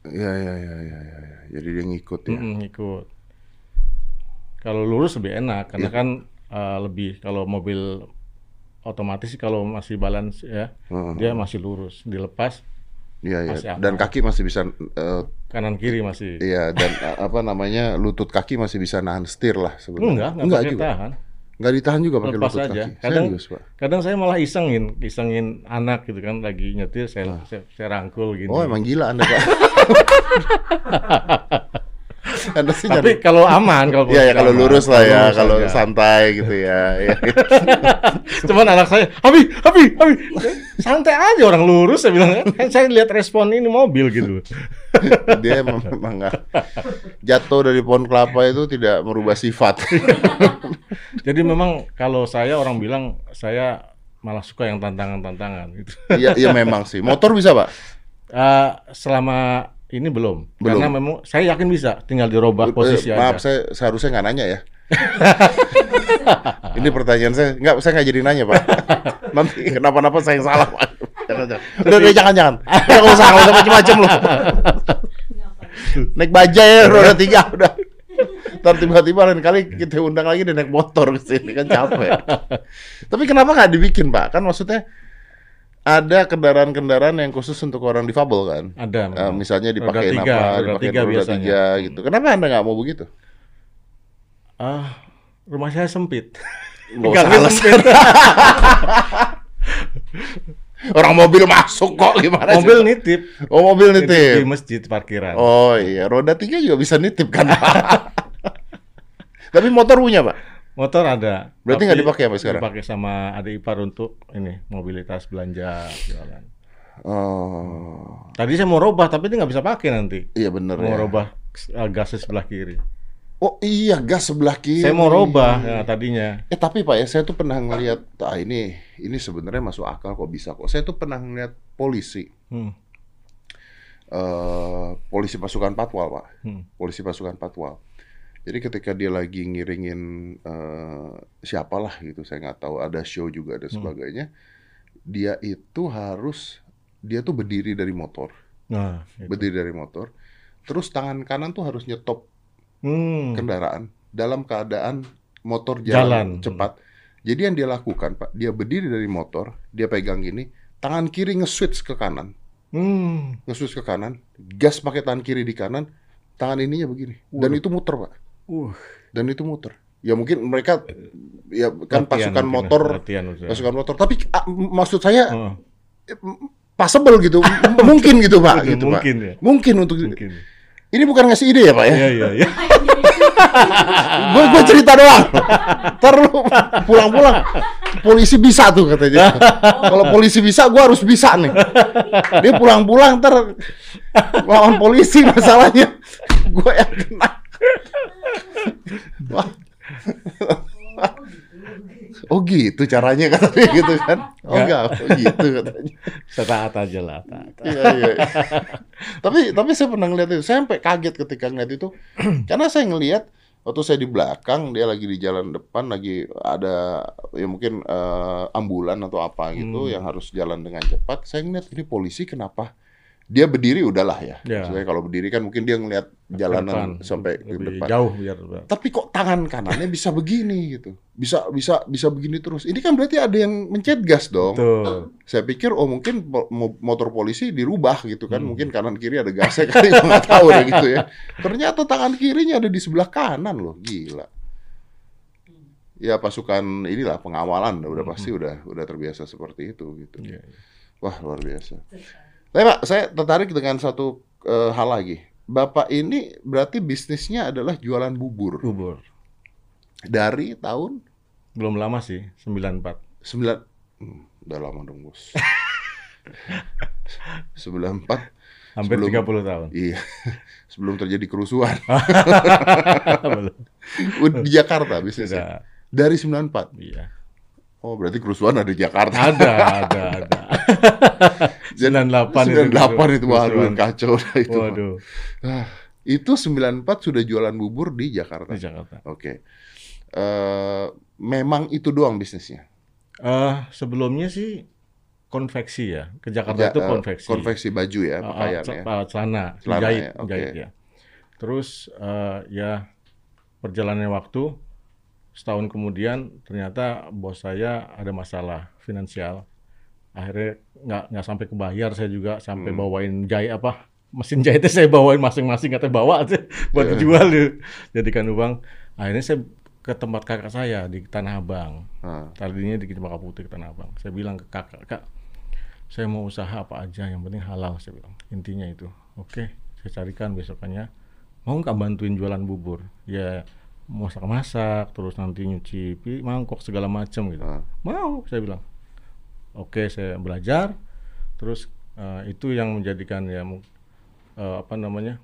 Speaker 2: Iya, iya, iya, iya, iya. iya. Jadi dia ngikut ya.
Speaker 3: Mm-mm, ikut kalau lurus lebih enak karena
Speaker 2: Iya.
Speaker 3: kan eh, lebih kalau mobil otomatis kalau masih balance ya
Speaker 2: Heeh.
Speaker 3: dia masih lurus dilepas
Speaker 2: Iya, iya. Dan kaki masih bisa eh,
Speaker 3: kanan kiri masih
Speaker 2: iya dan eh, apa namanya? lutut kaki masih bisa nahan setir lah sebenarnya.
Speaker 3: enggak enggak,
Speaker 2: juga.
Speaker 3: tahan
Speaker 2: Enggak ditahan juga pakai
Speaker 3: lepas
Speaker 2: lutut
Speaker 3: aja
Speaker 2: kaki.
Speaker 3: kadang
Speaker 2: Serius, Pak.
Speaker 3: kadang saya malah isengin isengin anak gitu kan lagi nyetir saya saya, saya rangkul gini
Speaker 2: Oh, emang gila Anda, Pak. anda sih
Speaker 3: tapi
Speaker 2: nyari-
Speaker 3: kalau aman kalau
Speaker 2: Iya, ya kalau
Speaker 3: aman,
Speaker 2: lurus lah ya,
Speaker 3: lurus
Speaker 2: kalau
Speaker 3: aja.
Speaker 2: santai gitu ya. Iya.
Speaker 3: Cuman anak saya, Abi, Abi, Abi, santai aja orang lurus saya bilang kan saya lihat respon ini mobil gitu.
Speaker 2: Dia emang memang nggak jatuh dari pohon kelapa itu tidak merubah sifat.
Speaker 3: Jadi memang kalau saya orang bilang saya malah suka yang tantangan-tantangan gitu.
Speaker 2: Iya, iya memang sih. Motor bisa, Pak?
Speaker 3: Eh, selama ini belum.
Speaker 2: Belum.
Speaker 3: karena memang saya yakin bisa, tinggal dirubah
Speaker 2: Eh,
Speaker 3: posisi
Speaker 2: Maaf,
Speaker 3: aja.
Speaker 2: saya seharusnya nggak nanya ya. Ini pertanyaan saya, nggak saya nggak jadi nanya pak. Nanti kenapa-napa saya yang salah pak. Jangan, jangan. Udah, udah, jangan, jangan. Udah nggak usah, nggak usah macam-macam loh. Naik bajai ya, roda tiga udah. Ntar tiba-tiba lain kali kita undang lagi dia naik motor ke sini kan capek. Tapi kenapa nggak dibikin pak? Kan maksudnya ada kendaraan-kendaraan yang khusus untuk orang difabel kan?
Speaker 3: Ada. Memang.
Speaker 2: misalnya
Speaker 3: Roda
Speaker 2: dipakai
Speaker 3: tiga,
Speaker 2: apa? Dipakai
Speaker 3: tiga
Speaker 2: roda
Speaker 3: biasanya.
Speaker 2: tiga gitu. Kenapa anda nggak mau begitu?
Speaker 3: Ah, rumah saya sempit.
Speaker 2: Alasan.
Speaker 3: sempit.
Speaker 2: Orang mobil masuk kok gimana sih?
Speaker 3: Mobil nitip.
Speaker 2: Oh mobil
Speaker 3: Nitip di
Speaker 2: nitip.
Speaker 3: masjid parkiran.
Speaker 2: Oh iya, roda tiga juga bisa nitip kan? Tapi motor punya pak?
Speaker 3: Motor ada.
Speaker 2: Berarti nggak dipakai sampai sekarang?
Speaker 3: Dipakai sama adik ipar untuk ini mobilitas belanja jualan.
Speaker 2: Oh,
Speaker 3: Tadi saya mau robah tapi dia nggak bisa pakai nanti.
Speaker 2: iya bener
Speaker 3: Mau
Speaker 2: ya.
Speaker 3: robah uh, gas sebelah kiri.
Speaker 2: Oh iya, gas sebelah kiri.
Speaker 3: Saya mau robah ya, tadinya.
Speaker 2: Eh tapi pak ya, saya tuh pernah ngelihat, ah ini ini sebenarnya masuk akal kok bisa kok. Saya tuh pernah ngelihat polisi,
Speaker 3: Hmm.
Speaker 2: eh polisi pasukan Patwal pak,
Speaker 3: Hmm.
Speaker 2: polisi pasukan Patwal. Jadi ketika dia lagi ngiringin eh siapalah gitu, saya nggak tahu ada show juga
Speaker 3: Hmm.
Speaker 2: ada sebagainya. Dia itu harus dia tuh berdiri dari motor,
Speaker 3: Nah, itu.
Speaker 2: berdiri dari motor. Terus tangan kanan tuh harus nyetop
Speaker 3: Hmm.
Speaker 2: kendaraan dalam keadaan motor
Speaker 3: Jalan.
Speaker 2: jalan, cepat. Jadi yang dia lakukan, Pak, dia berdiri dari motor, dia pegang gini, tangan kiri nge-switch ke kanan,
Speaker 3: Hmm.
Speaker 2: nge-switch ke kanan, gas pakai tangan kiri di kanan, tangan ininya begini. Dan itu muter, Pak.
Speaker 3: Uh.
Speaker 2: Dan itu muter. Ya mungkin mereka ya kan
Speaker 3: Latihan
Speaker 2: pasukan
Speaker 3: mungkin,
Speaker 2: motor,
Speaker 3: latihan
Speaker 2: pasukan motor. Tapi m- maksud saya
Speaker 3: Oh,
Speaker 2: passable gitu, mungkin gitu, Pak, gitu, Pak.
Speaker 3: mungkin ya.
Speaker 2: Mungkin untuk
Speaker 3: Mungkin.
Speaker 2: ini bukan ngasih ide ya, Pak ya?
Speaker 3: Iya, iya, iya.
Speaker 2: gue gue cerita doang. Ntar lu pulang-pulang polisi bisa tuh katanya. Kalau polisi bisa, gue harus bisa nih. Dia pulang-pulang ntar lawan polisi masalahnya. Gue yang kena. Wah. Oh gitu caranya katanya gitu kan? Oh enggak, oh gitu katanya.
Speaker 3: Setaat aja lah, taat.
Speaker 2: Iya, iya. tapi tapi saya pernah ngeliat itu. Saya sampai kaget ketika ngeliat itu. Karena saya ngeliat waktu saya di belakang dia lagi di jalan depan lagi ada ya mungkin eh, ambulan atau apa gitu
Speaker 3: Hmm.
Speaker 2: yang harus jalan dengan cepat. Saya ngeliat ini polisi kenapa dia berdiri udahlah ya.
Speaker 3: Ya.
Speaker 2: Maksudnya kalau berdiri kan mungkin dia ngeliat jalanan
Speaker 3: Depan.
Speaker 2: sampai ke
Speaker 3: Lebih
Speaker 2: depan.
Speaker 3: jauh biar
Speaker 2: Tapi kok tangan kanannya bisa begini gitu. Bisa bisa bisa begini terus. Ini kan berarti ada yang mencet gas dong.
Speaker 3: Betul.
Speaker 2: Saya pikir oh mungkin motor polisi dirubah gitu kan,
Speaker 3: Hmm.
Speaker 2: mungkin kanan kiri ada gasnya kali nggak tahu deh gitu ya. Ternyata tangan kirinya ada di sebelah kanan loh, gila. Ya pasukan inilah pengawalan udah pasti udah udah terbiasa seperti itu gitu.
Speaker 3: Hmm. Iya, iya.
Speaker 2: Wah luar biasa. Tapi Pak, saya tertarik dengan satu eh, hal lagi. Bapak ini berarti bisnisnya adalah jualan bubur
Speaker 3: Bubur.
Speaker 2: dari tahun
Speaker 3: Belum lama sih, 94.
Speaker 2: 9 hmm, udah lama dong bos. 94
Speaker 3: Hampir
Speaker 2: Sebelum-
Speaker 3: 30 tahun.
Speaker 2: Iya, sebelum terjadi kerusuhan. Di Jakarta bisnisnya.
Speaker 3: Sudah.
Speaker 2: Dari 94.
Speaker 3: Iya.
Speaker 2: Oh, berarti kerusuhan ada di Jakarta.
Speaker 3: Ada, ada, ada. 98 itu
Speaker 2: 98 itu waduh
Speaker 3: kerusuhan.
Speaker 2: kacau dah itu.
Speaker 3: Waduh,
Speaker 2: Ah, itu 94 sudah jualan bubur di Jakarta.
Speaker 3: di Jakarta.
Speaker 2: Oke. Eh, memang itu doang bisnisnya.
Speaker 3: Eh, sebelumnya sih konveksi ya. Ke Jakarta
Speaker 2: Ja-
Speaker 3: itu konveksi.
Speaker 2: konveksi baju ya,
Speaker 3: Ah, ah,
Speaker 2: pakaian
Speaker 3: ce-
Speaker 2: ya.
Speaker 3: ah, celana,
Speaker 2: Celana
Speaker 3: jahit,
Speaker 2: ya,
Speaker 3: jahit ya. Terus eh, ya perjalannya waktu setahun kemudian ternyata bos saya ada masalah finansial. Akhirnya nggak nggak sampai kebayar saya juga sampai
Speaker 2: Hmm.
Speaker 3: bawain jahit apa mesin jahitnya saya bawain masing-masing katanya bawa aja buat
Speaker 2: Iya.
Speaker 3: dijual gitu. jadikan uang. Akhirnya saya ke tempat kakak saya di Tanah Abang.
Speaker 2: Ah,
Speaker 3: Tadinya di Cempaka Putih ke Tanah Abang. Saya bilang ke kakak, kak, saya mau usaha apa aja, yang penting halal. Saya bilang, intinya itu. Oke, saya carikan besokannya. Mau nggak bantuin jualan bubur? Ya masak-masak, terus nanti nyuci mangkok segala macam gitu.
Speaker 2: ah.
Speaker 3: Mau, saya bilang. Oke, saya belajar. Terus eh, itu yang menjadikan ya eh, apa namanya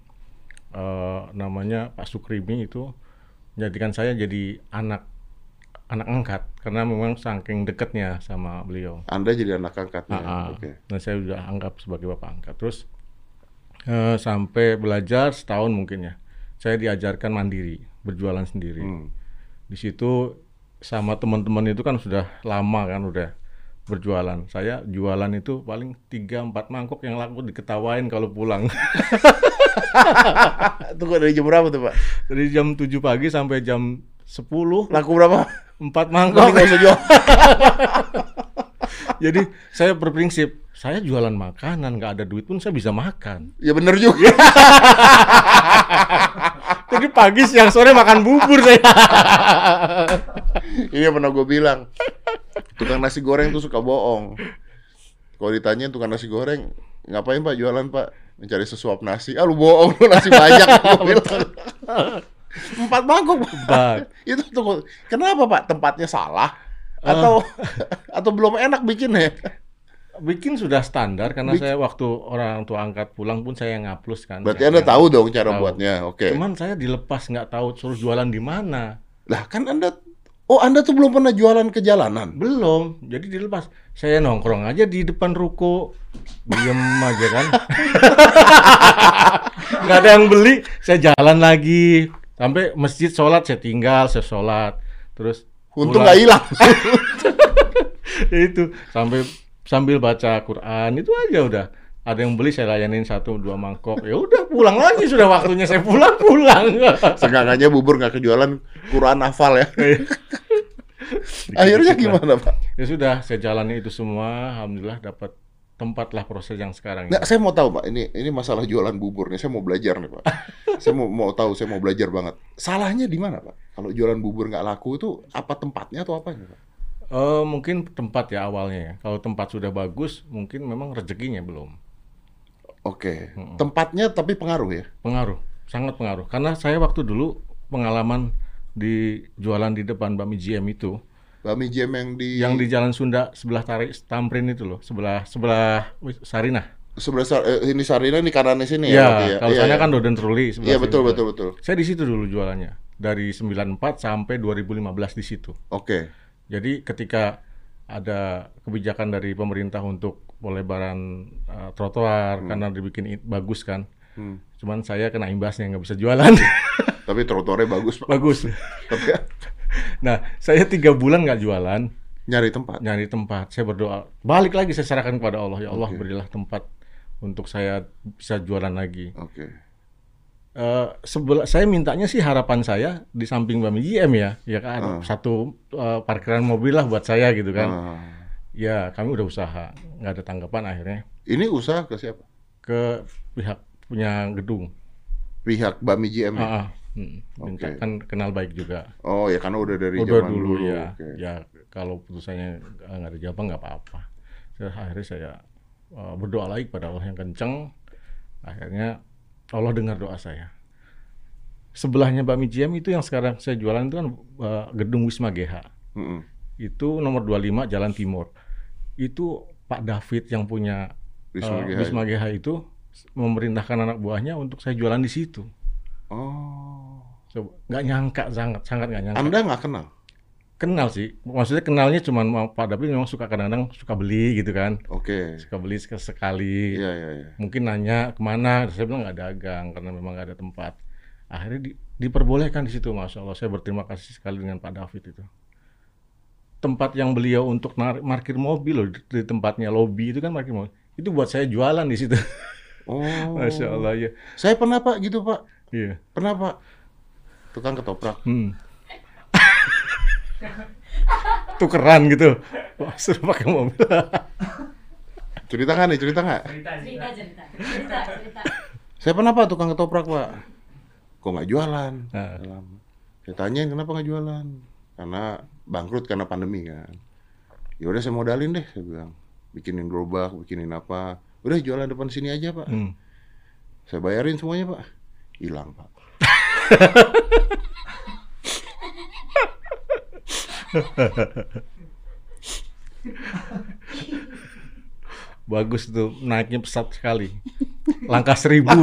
Speaker 3: eh, namanya Pak Sukrimi itu menjadikan saya jadi anak anak angkat karena memang saking dekatnya sama beliau.
Speaker 2: Anda jadi anak angkatnya.
Speaker 3: Ah, ah.
Speaker 2: Oke.
Speaker 3: Dan saya sudah anggap sebagai bapak angkat. Terus eh, sampai belajar setahun mungkin ya, saya diajarkan mandiri, berjualan sendiri.
Speaker 2: Hmm.
Speaker 3: Di situ sama teman-teman itu kan sudah lama kan udah berjualan. Saya jualan itu paling 3 4 mangkok yang laku diketawain kalau pulang.
Speaker 2: Tunggu dari jam berapa tuh, Pak?
Speaker 3: Dari jam 7 pagi sampai jam 10
Speaker 2: Laku berapa?
Speaker 3: 4
Speaker 2: Kok
Speaker 3: mangkok.
Speaker 2: nggak usah jual?
Speaker 3: Jadi saya berprinsip, saya jualan makanan, nggak ada duit pun saya bisa makan.
Speaker 2: ya bener juga.
Speaker 3: Jadi pagi, siang, sore makan bubur saya.
Speaker 2: Ini pernah gue bilang. Tukang nasi goreng tuh suka bohong. Kalau ditanyain tukang nasi goreng, ngapain Pak jualan Pak? Mencari sesuap nasi. Ah lu bohong, lu nasi banyak. Empat mangkok Pak. Itu tuh kenapa Pak? Tempatnya salah? Atau atau belum enak bikinnya?
Speaker 3: Bikin sudah standar karena saya waktu orang tua angkat pulang pun saya yang ngapus kan.
Speaker 2: Berarti
Speaker 3: Ya,
Speaker 2: Anda
Speaker 3: ya.
Speaker 2: tahu dong cara
Speaker 3: Tahu.
Speaker 2: buatnya. Oke.
Speaker 3: Cuman saya dilepas nggak tahu suruh jualan di mana.
Speaker 2: Lah kan Anda Oh, Anda tuh belum pernah jualan ke jalanan.
Speaker 3: Belum, jadi dilepas. Saya nongkrong aja di depan ruko, diem aja kan. Nggak ada yang beli, saya jalan lagi. Sampai masjid sholat, saya tinggal, saya sholat. Terus
Speaker 2: Untung nggak hilang.
Speaker 3: itu sampai sambil baca Quran itu aja udah. Ada yang beli saya layanin satu dua mangkok. Ya udah pulang lagi sudah waktunya saya pulang pulang.
Speaker 2: Senggangannya bubur nggak kejualan, Quran hafal ya. Akhirnya
Speaker 3: Dikit-dikit lah.
Speaker 2: gimana Pak?
Speaker 3: Ya sudah, saya jalani itu semua. Alhamdulillah dapat tempat lah proses yang sekarang.
Speaker 2: Nggak, saya mau tahu Pak. Ini ini masalah jualan bubur nih. Saya mau belajar nih Pak. saya mau mau tahu. Saya mau belajar banget. Salahnya di mana Pak? Kalau jualan bubur nggak laku itu apa tempatnya atau apa Pak?
Speaker 3: Eh, mungkin tempat ya awalnya ya. Kalau tempat sudah bagus, mungkin memang rezekinya belum.
Speaker 2: Oke. Tempatnya tapi pengaruh ya.
Speaker 3: Pengaruh, sangat pengaruh. Karena saya waktu dulu pengalaman di jualan di depan Bami GM itu,
Speaker 2: Bami Jam yang di
Speaker 3: yang di Jalan Sunda sebelah tarik Tamrin itu loh, sebelah sebelah wih, Sarinah.
Speaker 2: sebelah Sar- eh, ini Sarina ini kanannya sini
Speaker 3: Ya,
Speaker 2: ya. berarti
Speaker 3: kalau
Speaker 2: Iya,
Speaker 3: sana
Speaker 2: iya.
Speaker 3: kan Doden Truli
Speaker 2: Iya
Speaker 3: sini.
Speaker 2: betul betul betul.
Speaker 3: Saya di situ dulu jualannya. Dari 94 sampai 2015 di situ.
Speaker 2: Oke.
Speaker 3: Jadi ketika ada kebijakan dari pemerintah untuk pelebaran uh, trotoar karena dibikin bagus kan.
Speaker 2: Hmm.
Speaker 3: Cuman saya kena imbasnya nggak bisa jualan.
Speaker 2: Tapi trotoarnya bagus Pak.
Speaker 3: bagus.
Speaker 2: Tapi
Speaker 3: Nah, saya tiga bulan nggak jualan,
Speaker 2: nyari tempat.
Speaker 3: nyari tempat. Saya berdoa, balik lagi saya serahkan kepada Allah. Ya Allah
Speaker 2: Oke.
Speaker 3: berilah tempat untuk saya bisa jualan lagi.
Speaker 2: Oke.
Speaker 3: Eh sebel- saya mintanya sih harapan saya di samping Bami GM ya, ya kan
Speaker 2: Ah.
Speaker 3: satu eh, parkiran mobil lah buat saya gitu kan.
Speaker 2: Ah.
Speaker 3: Ya kami udah usaha, nggak ada tanggapan akhirnya
Speaker 2: Ini usaha ke siapa?
Speaker 3: ke pihak punya gedung.
Speaker 2: Pihak Bami GM ya?
Speaker 3: Ah, ah. Hmm,
Speaker 2: Oke.
Speaker 3: kan kenal baik juga.
Speaker 2: Oh ya karena udah dari
Speaker 3: Udah
Speaker 2: zaman
Speaker 3: dulu,
Speaker 2: dulu.
Speaker 3: ya,
Speaker 2: Oke.
Speaker 3: ya kalau putusannya nggak ada jawaban nggak apa-apa. Akhirnya saya eh, berdoa lagi kepada Allah yang kenceng. Akhirnya Allah dengar doa saya. Sebelahnya Bami GM itu yang sekarang saya jualan itu kan eh, gedung Wisma GH.
Speaker 2: Mm-mm.
Speaker 3: Itu nomor 25 Jalan Timur. Itu Pak David yang punya eh,
Speaker 2: GH.
Speaker 3: Wisma GH itu memerintahkan anak buahnya untuk saya jualan di situ.
Speaker 2: Oh.
Speaker 3: Coba, nggak nyangka sangat sangat nggak nyangka.
Speaker 2: Anda nggak kenal?
Speaker 3: Kenal sih, maksudnya kenalnya cuma Pak David memang suka kadang-kadang suka beli gitu kan,
Speaker 2: Oke.
Speaker 3: suka beli sek- sekali.
Speaker 2: Iya iya iya.
Speaker 3: Mungkin nanya ke mana, saya bilang nggak dagang karena memang nggak ada tempat. Akhirnya di- diperbolehkan di situ, masya Allah. Saya berterima kasih sekali dengan Pak David itu. Tempat yang beliau untuk nar- parkir mobil loh di, tempatnya lobby itu kan parkir mobil. Itu buat saya jualan di situ.
Speaker 2: Oh.
Speaker 3: masya Allah ya.
Speaker 2: Saya pernah Pak gitu Pak.
Speaker 3: Iya.
Speaker 2: Pernah Pak. Tukang ketoprak.
Speaker 3: Hmm. Tukeran gitu. Wah, suruh pakai mobil.
Speaker 2: Cerita nggak nih? Cerita nggak?
Speaker 4: cerita cerita cerita cerita
Speaker 2: Saya pernah Pak tukang ketoprak Pak. Kok nggak jualan?
Speaker 3: Nah.
Speaker 2: Dalam. Saya tanyain kenapa nggak jualan? Karena bangkrut karena pandemi kan. Ya udah saya modalin deh, saya bilang. Bikinin gerobak, bikinin apa. Udah jualan depan sini aja Pak.
Speaker 3: Hmm.
Speaker 2: Saya bayarin semuanya Pak. Hilang Pak.
Speaker 3: Bagus tuh naiknya pesat sekali. Langkah seribu.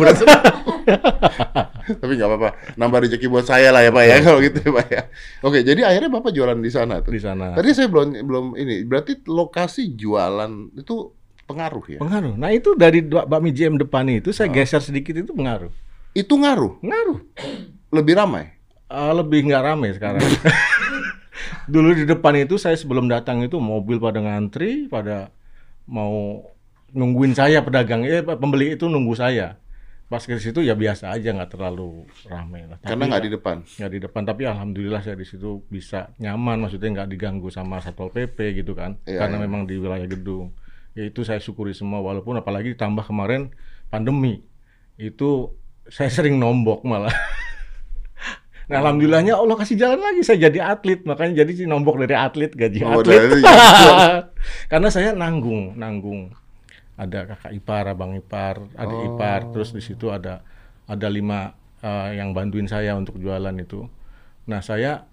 Speaker 2: Tapi nggak apa-apa. Nambah rezeki buat saya lah ya Pak ya kalau gitu ya Pak ya. Oke, jadi akhirnya Bapak jualan di sana tuh.
Speaker 3: di sana.
Speaker 2: Tadi saya belum belum ini. Berarti lokasi jualan itu pengaruh ya?
Speaker 3: Pengaruh. Nah itu dari dua bakmi JM depan itu saya geser sedikit itu pengaruh.
Speaker 2: Itu ngaruh.
Speaker 3: Pengaruh.
Speaker 2: Lebih ramai.
Speaker 3: Eh, lebih nggak rame sekarang. Dulu di depan itu saya sebelum datang itu mobil pada ngantri, pada mau nungguin saya pedagang, eh pembeli itu nunggu saya. Pas ke situ ya biasa aja nggak terlalu rame lah.
Speaker 2: Karena nggak di depan.
Speaker 3: nggak di depan, tapi alhamdulillah saya di situ bisa nyaman, maksudnya nggak diganggu sama satpol pp gitu kan,
Speaker 2: Iya,
Speaker 3: karena
Speaker 2: iya.
Speaker 3: memang di wilayah gedung. Ya itu saya syukuri semua, walaupun apalagi ditambah kemarin pandemi, itu saya sering nombok malah. Nah, alhamdulillahnya Allah kasih jalan lagi saya jadi atlet, makanya jadi nombok dari atlet gaji
Speaker 2: Oh,
Speaker 3: atlet.
Speaker 2: dari jalan.
Speaker 3: Karena saya nanggung, nanggung. Ada kakak ipar, abang ipar, adik
Speaker 2: Oh.
Speaker 3: ipar, terus di situ ada ada lima eh, yang bantuin saya untuk jualan itu. Nah, saya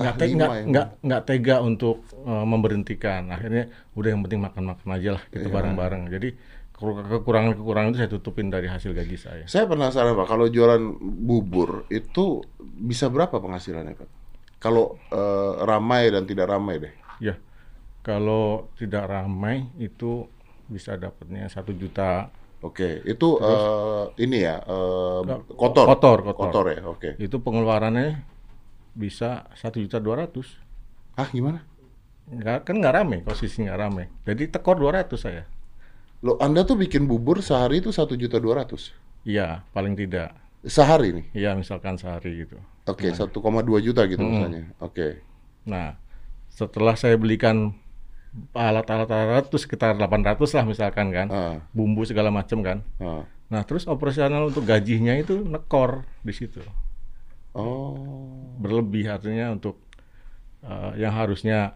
Speaker 3: nggak
Speaker 2: Ah,
Speaker 3: te-
Speaker 2: lima
Speaker 3: nggak nggak tega untuk eh, memberhentikan. Akhirnya udah yang penting makan-makan aja lah gitu
Speaker 2: Iya.
Speaker 3: bareng-bareng. Jadi kekur- kekurangan-kekurangan itu saya tutupin dari hasil gaji saya.
Speaker 2: Saya penasaran Pak, kalau jualan bubur itu bisa berapa penghasilannya Pak? Kalau eh, ramai dan tidak ramai deh.
Speaker 3: Ya, kalau tidak ramai itu bisa dapatnya satu juta.
Speaker 2: Oke, itu eh, ini ya eh, kotor.
Speaker 3: Kotor, kotor.
Speaker 2: Kotor ya, oke.
Speaker 3: Itu pengeluarannya bisa satu juta dua ratus.
Speaker 2: Ah gimana?
Speaker 3: Nggak, kan nggak rame, posisi nggak rame. Jadi tekor 200 saya.
Speaker 2: Lo Anda tuh bikin bubur sehari itu satu juta dua ratus
Speaker 3: Iya, paling tidak.
Speaker 2: sehari nih.
Speaker 3: Iya, misalkan sehari gitu.
Speaker 2: Oke, 1,2 juta gitu misalnya. Oke.
Speaker 3: Nah, setelah saya belikan alat-alat alat itu sekitar 800 lah misalkan kan.
Speaker 2: Ah,
Speaker 3: Bumbu segala macam kan.
Speaker 2: ah.
Speaker 3: Nah, terus operasional untuk gajinya itu nekor di situ.
Speaker 2: Oh.
Speaker 3: Berlebih artinya untuk eh, yang harusnya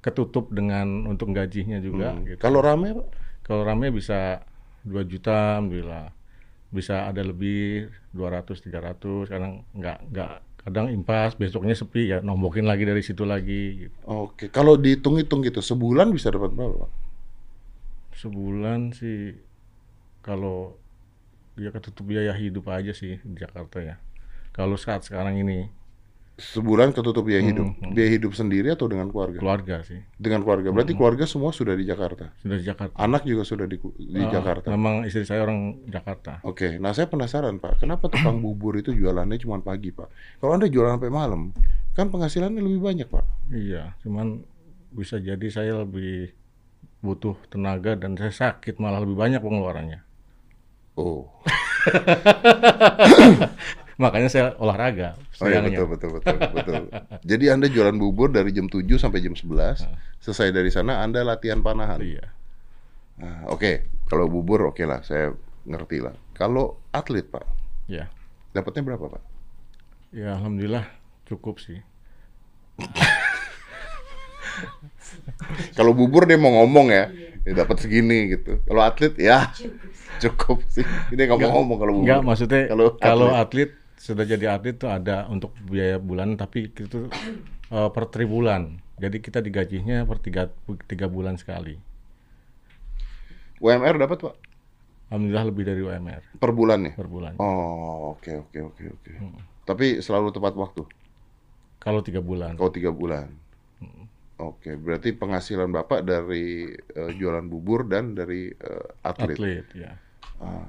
Speaker 3: ketutup dengan untuk gajinya juga
Speaker 2: Hmm.
Speaker 3: gitu.
Speaker 2: Kalau rame Pak?
Speaker 3: Kalau rame bisa 2 juta alhamdulillah. Bisa ada lebih 200 300 kadang nggak nggak kadang impas besoknya sepi ya nombokin lagi dari situ lagi gitu.
Speaker 2: Oke, kalau dihitung-hitung gitu sebulan bisa dapat berapa? Pak?
Speaker 3: Sebulan sih kalau dia ketutup biaya hidup aja sih di Jakarta ya. Kalau saat sekarang ini
Speaker 2: Sebulan ketutup biaya hidup.
Speaker 3: Hmm,
Speaker 2: Biaya hidup sendiri atau dengan keluarga?
Speaker 3: keluarga sih
Speaker 2: Dengan keluarga. Berarti keluarga semua sudah di Jakarta.
Speaker 3: sudah di Jakarta.
Speaker 2: Anak juga sudah di, di
Speaker 3: Ah,
Speaker 2: Jakarta.
Speaker 3: Memang istri saya orang Jakarta.
Speaker 2: Oke, nah saya penasaran Pak, kenapa tukang bubur itu jualannya cuma pagi Pak? Kalau Anda jualan sampai malam, kan penghasilannya lebih banyak Pak.
Speaker 3: Iya, cuman bisa jadi saya lebih butuh tenaga dan saya sakit malah lebih banyak pengeluarannya.
Speaker 2: Oh,
Speaker 3: Makanya saya olahraga.
Speaker 2: oh iya betul betul betul betul. Jadi Anda jualan bubur dari jam 7 sampai jam 11, selesai dari sana Anda latihan panahan.
Speaker 3: Iya.
Speaker 2: Nah, Oke, kalau bubur oke lah, saya ngerti lah. Kalau atlet Pak,
Speaker 3: Ya.
Speaker 2: dapatnya berapa Pak?
Speaker 3: Ya alhamdulillah cukup sih.
Speaker 2: Kalau bubur dia mau ngomong ya, ya dapat segini gitu. Kalau atlet ya cukup sih. Ini nggak mau ngomong kalau bubur.
Speaker 3: Enggak, maksudnya
Speaker 2: Kalau
Speaker 3: kalau,
Speaker 2: atlet.
Speaker 3: Sudah jadi atlet tuh ada untuk biaya bulan tapi itu eh, per tribulan. Jadi kita digajinya per tiga, tiga bulan sekali.
Speaker 2: UMR dapat Pak
Speaker 3: Alhamdulillah lebih dari UMR
Speaker 2: per bulan ya?
Speaker 3: per bulan.
Speaker 2: Oh, oke oke oke oke.
Speaker 3: Hmm.
Speaker 2: Tapi selalu tepat waktu.
Speaker 3: Kalau tiga bulan.
Speaker 2: Kalau tiga bulan.
Speaker 3: Hmm.
Speaker 2: Oke, berarti penghasilan bapak dari eh, jualan bubur dan dari eh, atlet.
Speaker 3: atlet ya.
Speaker 2: Ah,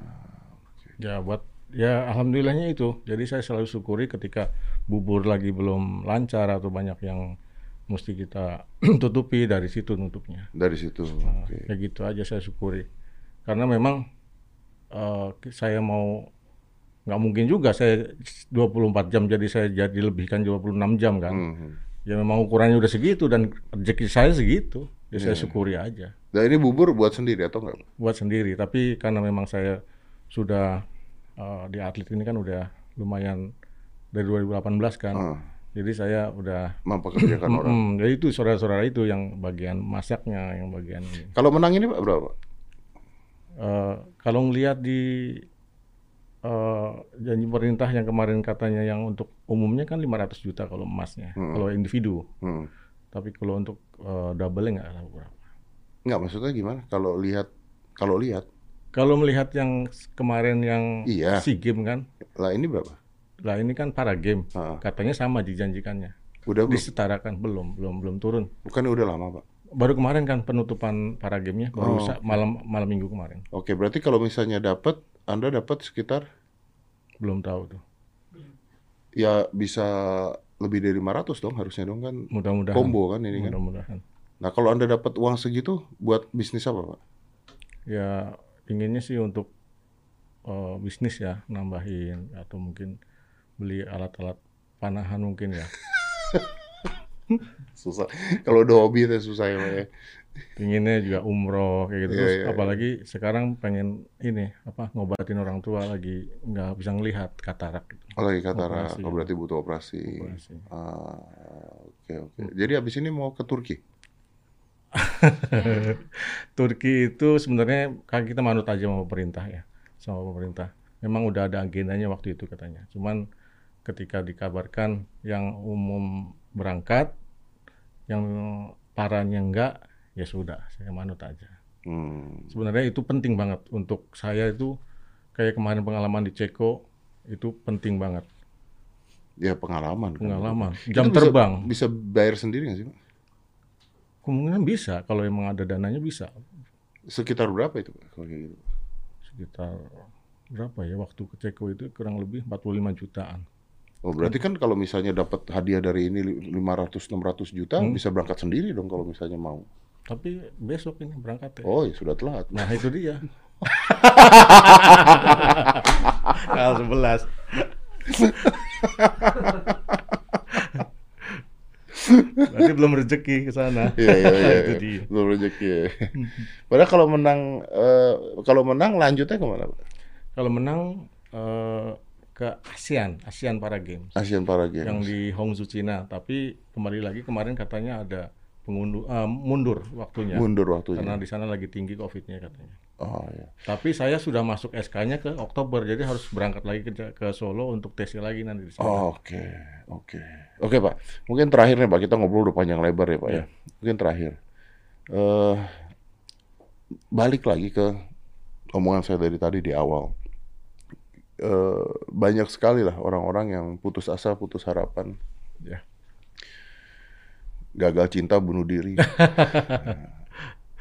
Speaker 3: Ya buat ya alhamdulillahnya itu. Jadi saya selalu syukuri ketika bubur lagi belum lancar atau banyak yang mesti kita tutupi dari situ nutupnya.
Speaker 2: Dari situ. Oke.
Speaker 3: Ya gitu aja saya syukuri. Karena memang eh, saya mau nggak mungkin juga saya 24 jam jadi saya jadi lebihkan 26 jam kan.
Speaker 2: Mhm.
Speaker 3: Ya memang ukurannya udah segitu dan rezeki saya segitu. Ya saya syukuri aja.
Speaker 2: Nah ini bubur buat sendiri atau enggak?
Speaker 3: buat sendiri tapi karena memang saya sudah eh, di atlet ini kan udah lumayan dari 2018 kan
Speaker 2: Ah,
Speaker 3: jadi saya udah
Speaker 2: mempekerjakan orang.
Speaker 3: Mm, jadi itu saudara-saudara itu yang bagian masaknya yang bagian ini
Speaker 2: Kalau menang ini pak berapa?
Speaker 3: Eh, kalau ngelihat di eh, janji pemerintah yang kemarin katanya yang untuk umumnya kan 500 juta kalau emasnya kalau individu
Speaker 2: Hmm.
Speaker 3: tapi kalau untuk eh, double nggak tahu berapa
Speaker 2: Enggak maksudnya gimana? Kalau lihat kalau lihat
Speaker 3: kalau melihat yang kemarin yang
Speaker 2: Iya.
Speaker 3: SEA Games kan
Speaker 2: lah ini berapa?
Speaker 3: Lah ini kan para game,
Speaker 2: Ah.
Speaker 3: katanya sama dijanjikannya.
Speaker 2: Udah belum?
Speaker 3: Disetarakan belum, belum belum turun.
Speaker 2: Bukannya udah lama pak?
Speaker 3: Baru kemarin kan penutupan para gamenya baru
Speaker 2: Oh.
Speaker 3: malam malam minggu kemarin.
Speaker 2: Oke berarti kalau misalnya dapat Anda dapat sekitar
Speaker 3: Belum tahu tuh.
Speaker 2: ya bisa lebih dari 500 dong harusnya dong kan
Speaker 3: Mudah-mudahan.
Speaker 2: combo kan ini kan.
Speaker 3: Mudah-mudahan.
Speaker 2: Nah, kalau Anda dapat uang segitu buat bisnis apa, Pak?
Speaker 3: Ya inginnya sih untuk eh, bisnis ya, nambahin atau mungkin beli alat-alat panahan mungkin ya.
Speaker 2: Susah. Kalau udah hobi itu susah ya, Pak ya.
Speaker 3: Pinginnya juga umroh kayak gitu. Terus
Speaker 2: iya, iya.
Speaker 3: apalagi sekarang pengen ini apa ngobatin orang tua lagi nggak bisa ngelihat katarak. gitu.
Speaker 2: Oh, lagi katara,
Speaker 3: Operasi.
Speaker 2: oh, berarti butuh operasi. Ah, oke oke. Jadi habis ini mau ke Turki.
Speaker 3: Turki itu sebenarnya kan kita manut aja sama pemerintah ya, sama pemerintah. Memang udah ada agendanya waktu itu katanya. Cuman ketika dikabarkan yang umum berangkat, yang parahnya enggak, ya sudah, saya manut aja.
Speaker 2: Hmm.
Speaker 3: Sebenarnya itu penting banget untuk saya itu kayak kemarin pengalaman di Ceko itu penting banget
Speaker 2: Ya pengalaman. kan.
Speaker 3: pengalaman
Speaker 2: Itu
Speaker 3: jam
Speaker 2: bisa-
Speaker 3: terbang
Speaker 2: Bisa bayar sendiri nggak sih, Pak?
Speaker 3: Kemungkinan bisa kalau emang ada dananya bisa
Speaker 2: Sekitar berapa itu, gitu.
Speaker 3: sekitar berapa ya waktu ke Ceko itu kurang lebih 45 jutaan
Speaker 2: Oh, berarti kan kalau misalnya dapat hadiah dari ini 500 600 juta
Speaker 3: Hmm.
Speaker 2: bisa berangkat sendiri dong kalau misalnya mau.
Speaker 3: tapi besok ini berangkat ya
Speaker 2: Oh, ya sudah telat.
Speaker 3: nah itu dia tanggal 11 Berarti belum rezeki ke sana.
Speaker 2: Iya, iya, iya.
Speaker 3: dia.
Speaker 2: Belum rezeki. ya. Padahal kalau menang eh, kalau menang lanjutnya ke mana?
Speaker 3: Kalau menang eh, ke ASEAN, ASEAN Para Games
Speaker 2: Asian Para Games.
Speaker 3: yang di Hangzhou Cina. Tapi kembali lagi kemarin katanya ada pengundur eh, mundur waktunya
Speaker 2: Mundur waktunya.
Speaker 3: karena di sana lagi tinggi COVID-nya katanya.
Speaker 2: Oh, ya.
Speaker 3: Tapi saya sudah masuk SK-nya ke Oktober, jadi harus berangkat lagi ke, ke Solo untuk tesnya lagi nanti di sana.
Speaker 2: Oh, Oke, oke. Oke, Pak. Mungkin terakhir nih, Pak. Kita ngobrol udah panjang lebar ya, Pak ya.
Speaker 3: Iya.
Speaker 2: Mungkin terakhir. eh balik lagi ke omongan saya dari tadi di awal. Eh banyak sekali lah orang-orang yang putus asa, putus harapan,
Speaker 3: Ya.
Speaker 2: gagal cinta, bunuh diri.